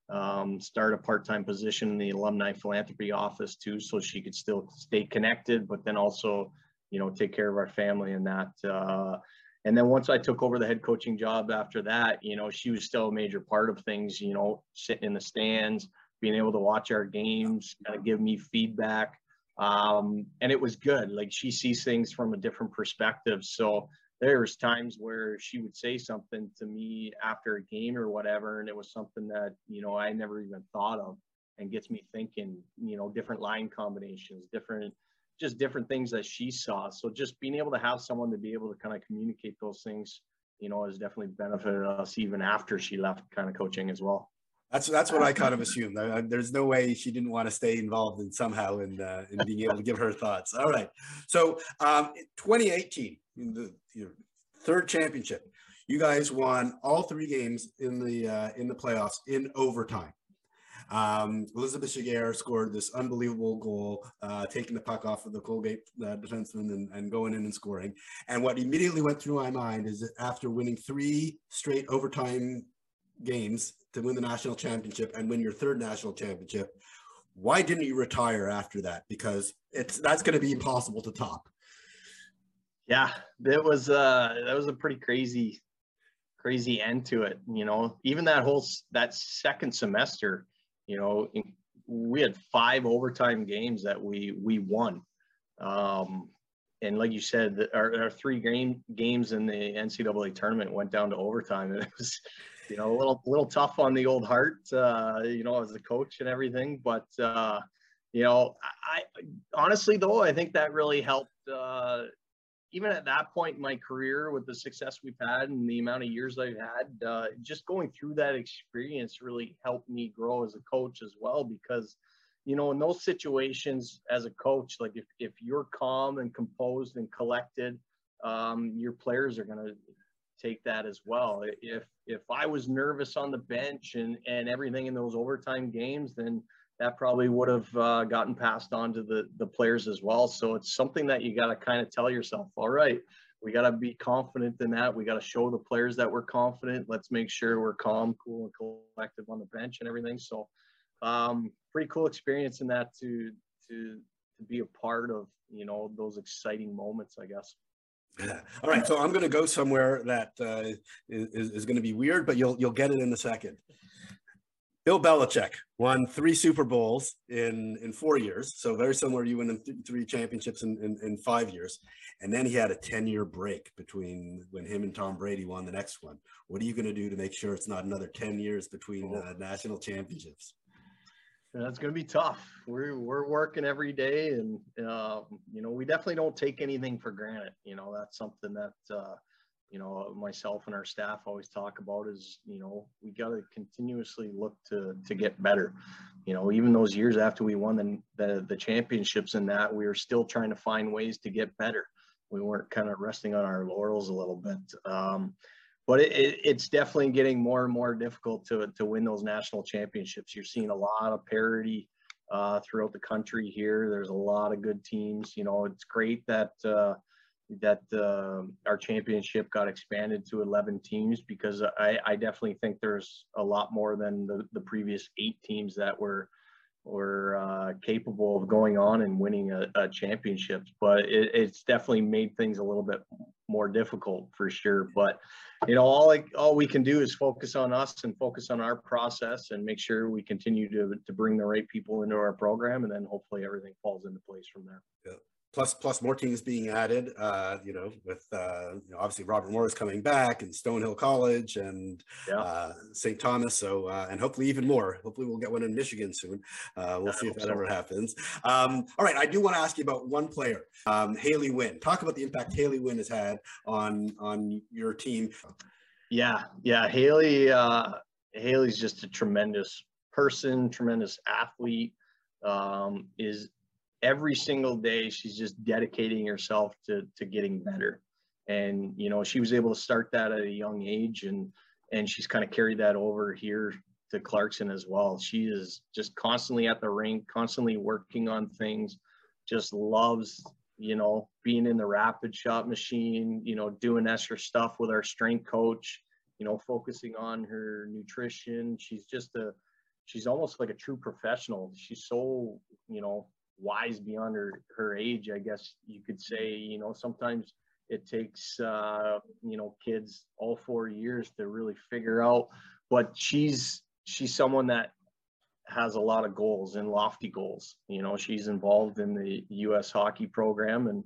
um, start a part-time position in the alumni philanthropy office too, so she could still stay connected, but then also, you know, take care of our family and that. Uh, and then once I took over the head coaching job after that, you know, she was still a major part of things, you know, sitting in the stands, being able to watch our games, kind of give me feedback. Um, and it was good. Like she sees things from a different perspective. So there was times where she would say something to me after a game or whatever, and it was something that you know I never even thought of, and gets me thinking. You know, different line combinations, different just different things that she saw. So just being able to have someone to be able to kind of communicate those things, you know, has definitely benefited us even after she left kind of coaching as well. That's that's what I kind of assumed. There's no way she didn't want to stay involved in somehow in uh, in being able to give her thoughts. All right. So um, 2018, the your third championship, you guys won all three games in the uh, in the playoffs in overtime. Um, Elizabeth Giguère scored this unbelievable goal, uh, taking the puck off of the Colgate uh, defenseman and, and, going in and scoring. And what immediately went through my mind is that after winning three straight overtime games to win the national championship and win your third national championship. Why didn't you retire after that? Because it's that's going to be impossible to top. Yeah, that was uh that was a pretty crazy crazy end to it, you know. Even that whole that second semester, you know, we had five overtime games that we we won. Um and like you said, our, our three game games in the NCAA tournament went down to overtime, and it was you know, a little little tough on the old heart, uh, you know, as a coach and everything. But uh, you know, I, honestly though, I think that really helped. Uh, even at that point in my career, with the success we've had and the amount of years I've had, uh, just going through that experience really helped me grow as a coach as well. Because, you know, in those situations as a coach, like if if you're calm and composed and collected, um, your players are going to take that as well. If if I was nervous on the bench and and everything in those overtime games, then that probably would have uh, gotten passed on to the the players as well. So it's something that you got to kind of tell yourself. All right, we got to be confident in that. We got to show the players that we're confident. Let's make sure we're calm, cool, and collective on the bench and everything. So, um, pretty cool experience in that to to to be a part of. You know those exciting moments, I guess. All right, so I'm going to go somewhere that uh, is, is going to be weird, but you'll you'll get it in a second. Bill Belichick won three Super Bowls in in four years, so very similar. You win th- three championships in, in, in five years, and then he had a ten year break between when him and Tom Brady won the next one. What are you going to do to make sure it's not another ten years between uh, national championships? That's going to be tough. We're we're working every day, and uh, you know we definitely don't take anything for granted. You know that's something that uh, you know myself and our staff always talk about is you know we got to continuously look to to get better. You know even those years after we won the, the the championships and that we were still trying to find ways to get better. We weren't kind of resting on our laurels a little bit. Um, but it, it, it's definitely getting more and more difficult to to win those national championships. You're seeing a lot of parity uh, throughout the country here. There's a lot of good teams. You know, it's great that uh, that uh, our championship got expanded to 11 teams because I, I definitely think there's a lot more than the, the previous eight teams that were were uh, capable of going on and winning a, a championships. But it, it's definitely made things a little bit more difficult for sure. But you know, all like all we can do is focus on us and focus on our process and make sure we continue to to bring the right people into our program, and then hopefully everything falls into place from there. Yeah plus plus more teams being added. Uh, you know, with uh, you know, obviously Robert Morris coming back and Stonehill College and yeah. uh, St. Thomas. So uh, and hopefully even more. Hopefully we'll get one in Michigan soon. Uh, we'll see if that so. ever happens. Um, all right, I do want to ask you about one player, um, Haley Winn. Talk about the impact Haley Winn has had on on your team. Yeah, yeah, Haley. Uh, Haley's just a tremendous person, tremendous athlete. Um, is every single day she's just dedicating herself to to getting better. And you know she was able to start that at a young age and and she's kind of carried that over here to clarkson as well. She is just constantly at the rink constantly working on things just loves you know being in the rapid shot machine you know doing extra stuff with our strength coach you know focusing on her nutrition. She's just a she's almost like a true professional. She's so you know wise beyond her her age i guess you could say you know sometimes it takes uh, you know kids all four years to really figure out but she's she's someone that has a lot of goals and lofty goals you know she's involved in the us hockey program and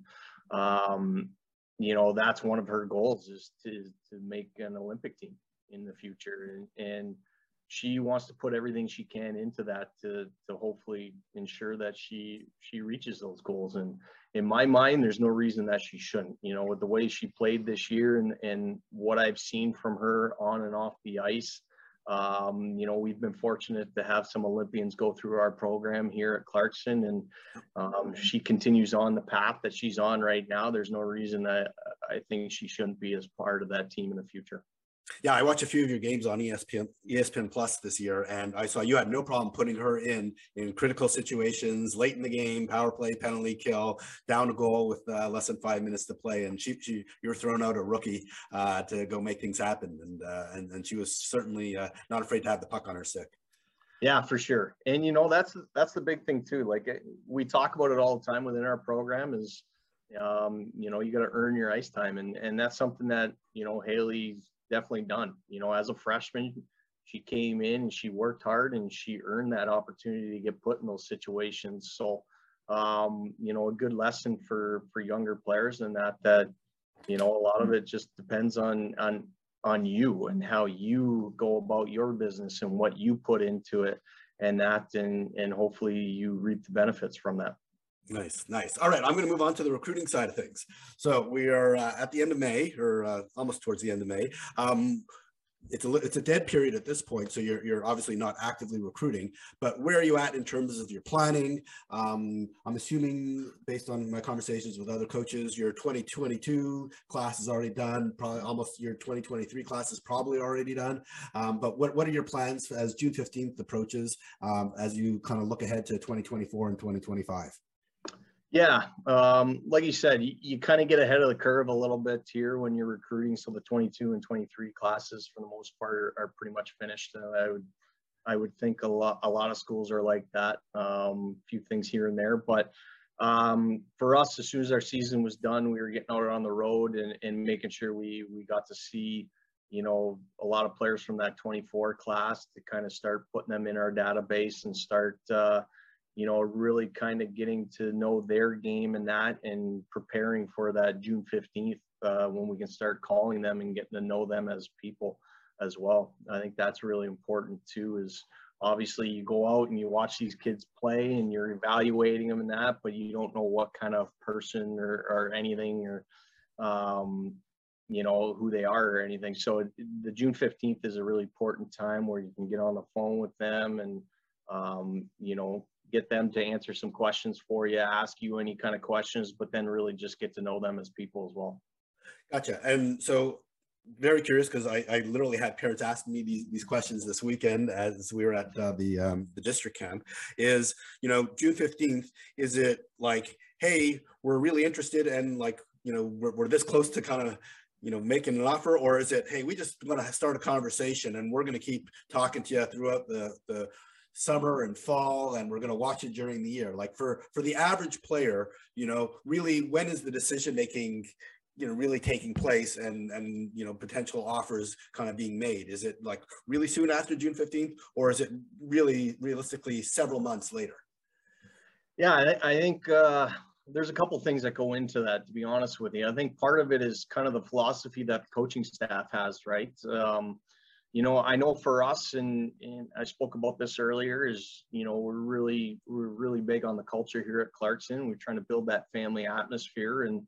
um, you know that's one of her goals is to to make an olympic team in the future and, and she wants to put everything she can into that to to hopefully ensure that she she reaches those goals. And in my mind there's no reason that she shouldn't you know with the way she played this year and and what i've seen from her on and off the ice um, you know we've been fortunate to have some olympians go through our program here at clarkson. And um, she continues on the path that she's on right now. There's no reason that i think she shouldn't be as part of that team in the future yeah, I watched a few of your games on ESPN ESPN Plus this year, and I saw you had no problem putting her in in critical situations, late in the game, power play, penalty kill, down a goal with uh, less than five minutes to play, and she, she you were throwing out a rookie uh, to go make things happen, and uh, and and she was certainly uh, not afraid to have the puck on her stick. Yeah, for sure, and you know that's that's the big thing too. Like we talk about it all the time within our program is um, you know, you got to earn your ice time. And, and that's something that, you know, Haley's definitely done. You know, as a freshman, she came in and she worked hard and she earned that opportunity to get put in those situations. So, um, you know, a good lesson for for younger players and that that you know a lot of it just depends on on on you and how you go about your business and what you put into it and that and and hopefully you reap the benefits from that Nice, nice. All right, I'm going to move on to the recruiting side of things. So we are uh, at the end of May, or uh, almost towards the end of May. Um, it's a it's a dead period at this point, so you're you're obviously not actively recruiting. But where are you at in terms of your planning? Um, I'm assuming, based on my conversations with other coaches, your 2022 class is already done. Probably almost your 2023 class is probably already done. Um, but what what are your plans as June 15th approaches? Um, as you kind of look ahead to 2024 and 2025? Yeah, um, like you said, you, you kind of get ahead of the curve a little bit here when you're recruiting. So the 22 and 23 classes, for the most part, are, are pretty much finished. Uh, I would, I would think a lot, a lot of schools are like that. Um, a few things here and there, but um, for us, as soon as our season was done, we were getting out on the road and, and making sure we we got to see, you know, a lot of players from that 24 class to kind of start putting them in our database and start. Uh, you know, really kind of getting to know their game and that and preparing for that June 15th uh, when we can start calling them and getting to know them as people as well. I think that's really important too is obviously you go out and you watch these kids play and you're evaluating them and that, but you don't know what kind of person or, or anything or, um, you know, who they are or anything. So the June 15th is a really important time where you can get on the phone with them and, um, you know, get them to answer some questions for you, ask you any kind of questions, but then really just get to know them as people as well. Gotcha. And so very curious because I, I literally had parents ask me these, these questions this weekend as we were at uh, the um, the district camp is you know June 15th is it like hey we're really interested and like you know we're, we're this close to kind of you know making an offer or is it hey we just want to start a conversation and we're going to keep talking to you throughout the the summer and fall and we're going to watch it during the year. Like for for the average player you know really when is the decision making you know really taking place and and you know potential offers kind of being made? Is it like really soon after june 15th or is it really realistically several months later? Yeah i, I think uh, there's a couple things that go into that to be honest with you. I think part of it is kind of the philosophy that the coaching staff has right? Um, you know i know for us and, and i spoke about this earlier is you know we're really we're really big on the culture here at clarkson. We're trying to build that family atmosphere and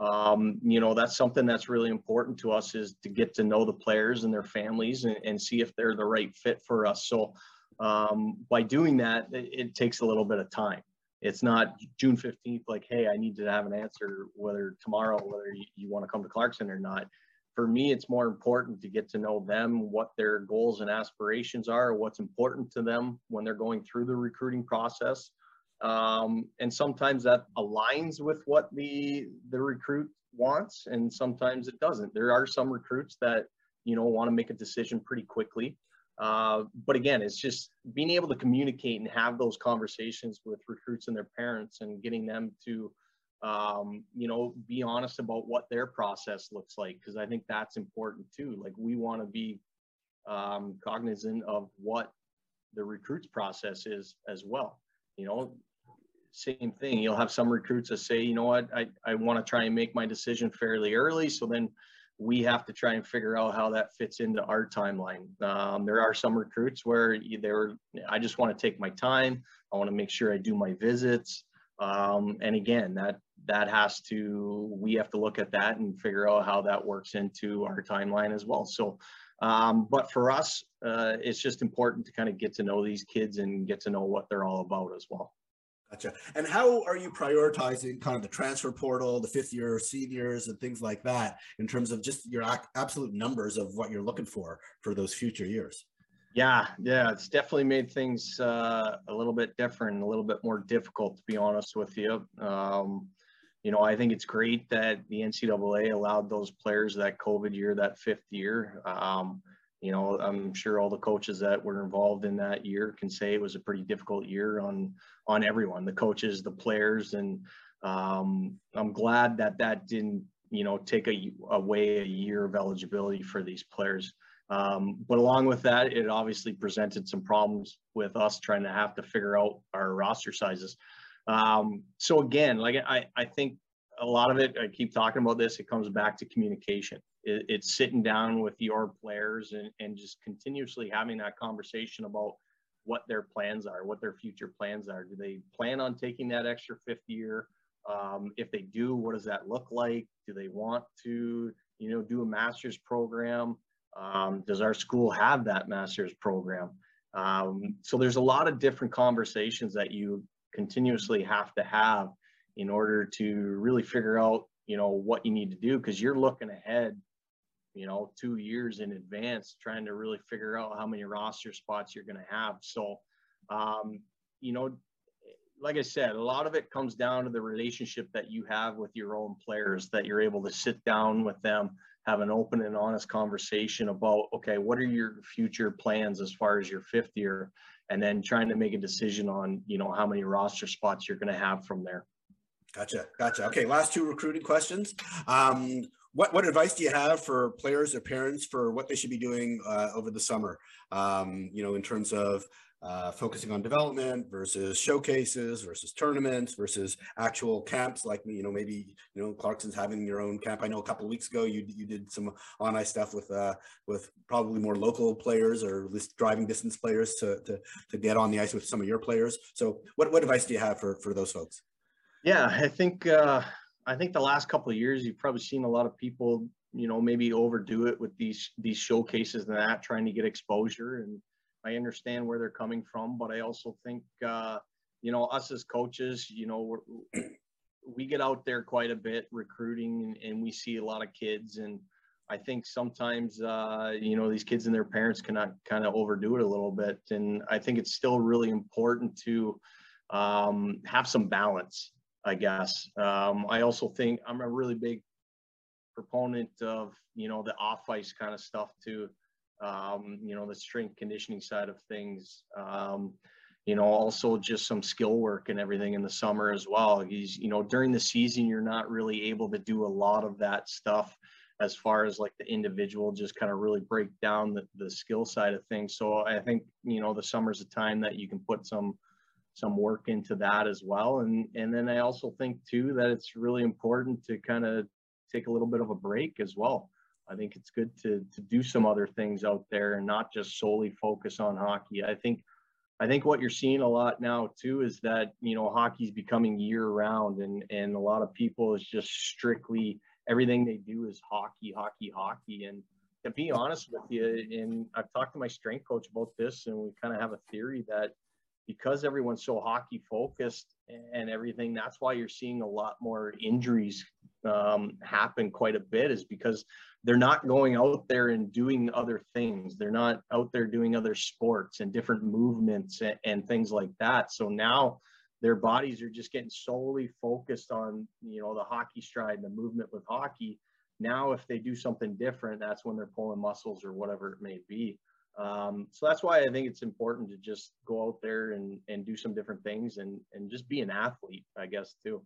um, you know that's something that's really important to us is to get to know the players and their families and, and see if they're the right fit for us. So um, by doing that it, it, takes a little bit of time. It's not june 15th like hey i need to have an answer whether tomorrow whether you, you want to come to clarkson or not for me it's more important to get to know them what their goals and aspirations are what's important to them when they're going through the recruiting process. Um, and sometimes that aligns with what the the recruit wants and sometimes it doesn't. There are some recruits that you know want to make a decision pretty quickly. Uh, but again it's just being able to communicate and have those conversations with recruits and their parents and getting them to um, you know be honest about what their process looks like because i think that's important too like we want to be um, cognizant of what the recruits process is as well you know, same thing. You'll have some recruits that say, you know what, I, I want to try and make my decision fairly early. So then we have to try and figure out how that fits into our timeline. Um, there are some recruits where they're, I just want to take my time. I want to make sure I do my visits. Um, and again, that that has to, we have to look at that and figure out how that works into our timeline as well. So um, but for us, uh, it's just important to kind of get to know these kids and get to know what they're all about as well. Gotcha. And how are you prioritizing kind of the transfer portal, the fifth year seniors, and things like that in terms of just your absolute numbers of what you're looking for for those future years? Yeah, yeah, it's definitely made things uh, a little bit different, a little bit more difficult, to be honest with you. Um, you know, I think it's great that the NCAA allowed those players that COVID year, that fifth year. Um, you know, I'm sure all the coaches that were involved in that year can say it was a pretty difficult year on on everyone, the coaches, the players, and um, I'm glad that that didn't, you know, take a, away a year of eligibility for these players. Um, but along with that, it obviously presented some problems with us trying to have to figure out our roster sizes. Um, so again, like I, I think a lot of it, I keep talking about this, it comes back to communication. It, it's sitting down with your players and, and just continuously having that conversation about what their plans are, what their future plans are. Do they plan on taking that extra fifth year? Um, if they do, what does that look like? Do they want to, you know, do a master's program? Um, does our school have that master's program? Um, so there's a lot of different conversations that you continuously have to have in order to really figure out you know what you need to do because you're looking ahead you know two years in advance trying to really figure out how many roster spots you're going to have. So um, you know like i said a lot of it comes down to the relationship that you have with your own players that you're able to sit down with them have an open and honest conversation about okay what are your future plans as far as your fifth year and then trying to make a decision on you know how many roster spots you're going to have from there. Gotcha gotcha. Okay last two recruiting questions. Um, what, what advice do you have for players or parents for what they should be doing uh, over the summer? Um, you know in terms of uh, focusing on development versus showcases versus tournaments versus actual camps like you know maybe you know clarkson's having your own camp. I know a couple weeks ago you you did some on ice stuff with uh with probably more local players or at least driving distance players to to, to get on the ice with some of your players. So what, what advice do you have for for those folks? Yeah i think uh i think the last couple of years you've probably seen a lot of people you know maybe overdo it with these these showcases and that trying to get exposure and I understand where they're coming from, but I also think, uh, you know, us as coaches, you know, we get out there quite a bit recruiting and, and, we see a lot of kids. And I think sometimes, uh, you know, these kids and their parents cannot kind of overdo it a little bit. And I think it's still really important to um, have some balance, I guess. Um, I also think I'm a really big proponent of, you know, the off ice kind of stuff too um, you know, the strength conditioning side of things. Um, you know, also just some skill work and everything in the summer as well. He's, you know, during the season, you're not really able to do a lot of that stuff as far as like the individual, just kind of really break down the, the skill side of things. So I think, you know, the summer's a time that you can put some, some work into that as well. And, and then I also think too, that it's really important to kind of take a little bit of a break as well. I think it's good to, to do some other things out there and not just solely focus on hockey. I think I think what you're seeing a lot now too is that you know hockey's becoming year round, and and a lot of people is just strictly everything they do is hockey, hockey, hockey. And to be honest with you, and I've talked to my strength coach about this, and we kind of have a theory that because everyone's so hockey focused and everything, that's why you're seeing a lot more injuries um, happen quite a bit, is because they're not going out there and doing other things. They're not out there doing other sports and different movements and, and things like that. So now their bodies are just getting solely focused on, you know, the hockey stride and the movement with hockey. Now, if they do something different, that's when they're pulling muscles or whatever it may be. Um, so that's why I think it's important to just go out there and, and do some different things and, and just be an athlete, I guess, too.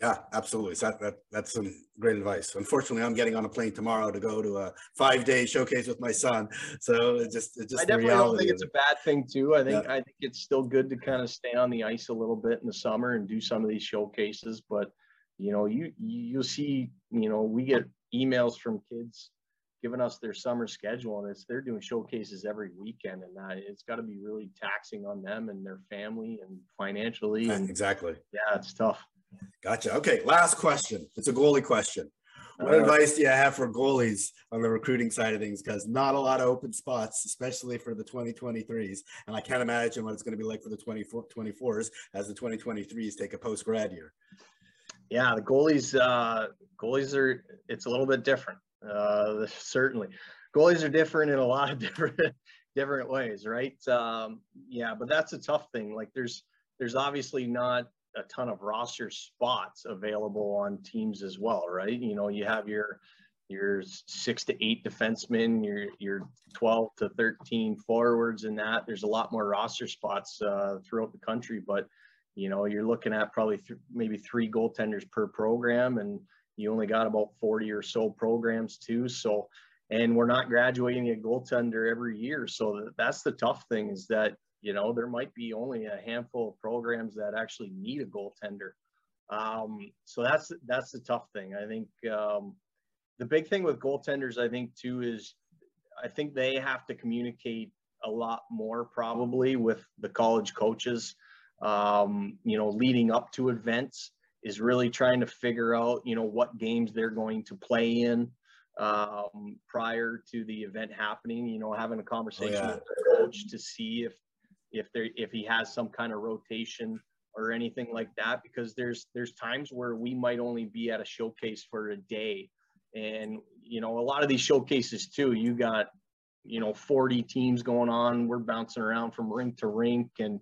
Yeah, absolutely. So that, that that's some great advice. Unfortunately, I'm getting on a plane tomorrow to go to a five day showcase with my son. So it just it just I definitely don't think it's a bad thing too. I think yeah. I think it's still good to kind of stay on the ice a little bit in the summer and do some of these showcases. But you know, you you'll see, you know, we get emails from kids giving us their summer schedule and it's they're doing showcases every weekend and that it's got to be really taxing on them and their family and financially eh, and exactly yeah it's tough Gotcha. Okay, last question. It's a goalie question. What uh, advice do you have for goalies on the recruiting side of things? Because not a lot of open spots, especially for the 2023s. And I can't imagine what it's going to be like for the 24s as the 2023s take a post grad year. Yeah, the goalies, uh, goalies are, it's a little bit different. Uh, certainly. Goalies are different in a lot of different different ways, right? Um, yeah, but that's a tough thing. Like there's there's obviously not a ton of roster spots available on teams as well, right? You know, you have your your six to eight defensemen, your your 12 to 13 forwards, and that there's a lot more roster spots uh, throughout the country. But you know, you're looking at probably th- maybe three goaltenders per program, and you only got about 40 or so programs too. So, and we're not graduating a goaltender every year, so that's the tough thing is that you know, there might be only a handful of programs that actually need a goaltender. Um, so that's that's the tough thing. I think um, the big thing with goaltenders, I think too, is I think they have to communicate a lot more probably with the college coaches. Um, you know, leading up to events is really trying to figure out, you know, what games they're going to play in um, prior to the event happening. You know, having a conversation oh, yeah. with the coach to see if if there if he has some kind of rotation or anything like that because there's there's times where we might only be at a showcase for a day. And you know a lot of these showcases too you got you know 40 teams going on. We're bouncing around from rink to rink and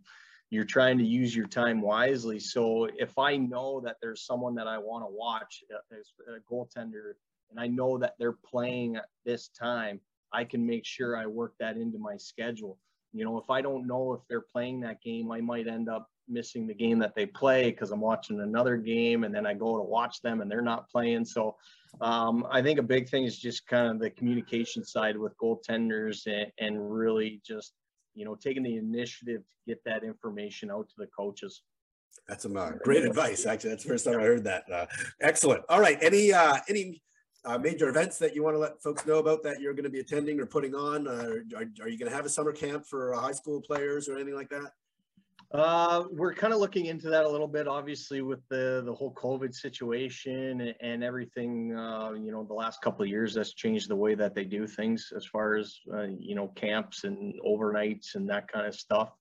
you're trying to use your time wisely. So if i know that there's someone that i want to watch uh, as a goaltender and i know that they're playing at this time i can make sure i work that into my schedule you know, if I don't know if they're playing that game, I might end up missing the game that they play because I'm watching another game and then I go to watch them and they're not playing. So um, I think a big thing is just kind of the communication side with goaltenders and, and really just, you know, taking the initiative to get that information out to the coaches. That's some uh, great advice. Actually, that's the first time I heard that. Uh, excellent. All right. Any uh, any uh, major events that you want to let folks know about that you're going to be attending or putting on? Uh, are, are, you going to have a summer camp for high school players or anything like that? Uh, we're kind of looking into that a little bit, obviously, with the the whole COVID situation and, and everything. Uh, you know, the last couple of years that's changed the way that they do things as far as uh, you know camps and overnights and that kind of stuff.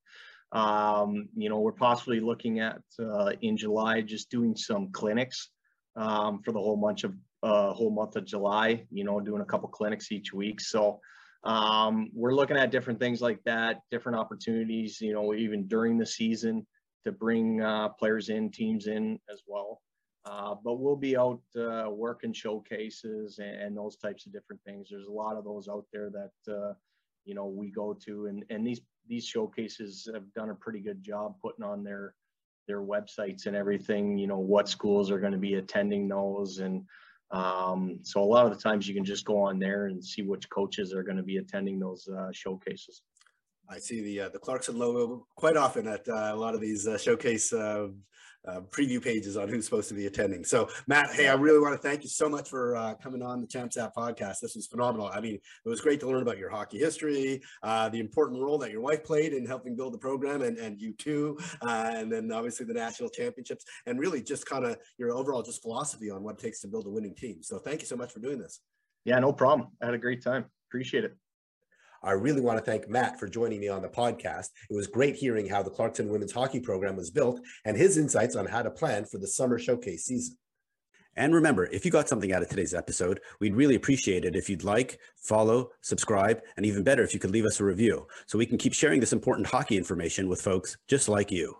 Um, you know, we're possibly looking at uh, in July just doing some clinics um, for the whole bunch of uh, whole month of July, you know, doing a couple clinics each week. So um, we're looking at different things like that, different opportunities, you know, even during the season to bring uh, players in, teams in as well. Uh, but we'll be out uh, working showcases and, and, those types of different things. There's a lot of those out there that, uh, you know, we go to and, and these, these showcases have done a pretty good job putting on their their websites and everything. You know what schools are going to be attending those, and um, so a lot of the times you can just go on there and see which coaches are going to be attending those uh, showcases. I see the uh, the Clarkson logo quite often at uh, a lot of these uh, showcase uh, uh, preview pages on who's supposed to be attending. So, Matt, hey, I really want to thank you so much for uh, coming on the Champs App podcast. This was phenomenal. I mean, it was great to learn about your hockey history, the important role that your wife played in helping build the program, and, and you too, and then obviously the national championships, and really just kind of your overall just philosophy on what it takes to build a winning team. So, thank you so much for doing this. Yeah, no problem. I had a great time. Appreciate it. I really want to thank Matt for joining me on the podcast. It was great hearing how the Clarkson women's hockey program was built and his insights on how to plan for the summer showcase season. And remember, if you got something out of today's episode, we'd really appreciate it if you'd like, follow, subscribe, and even better if you could leave us a review so we can keep sharing this important hockey information with folks just like you.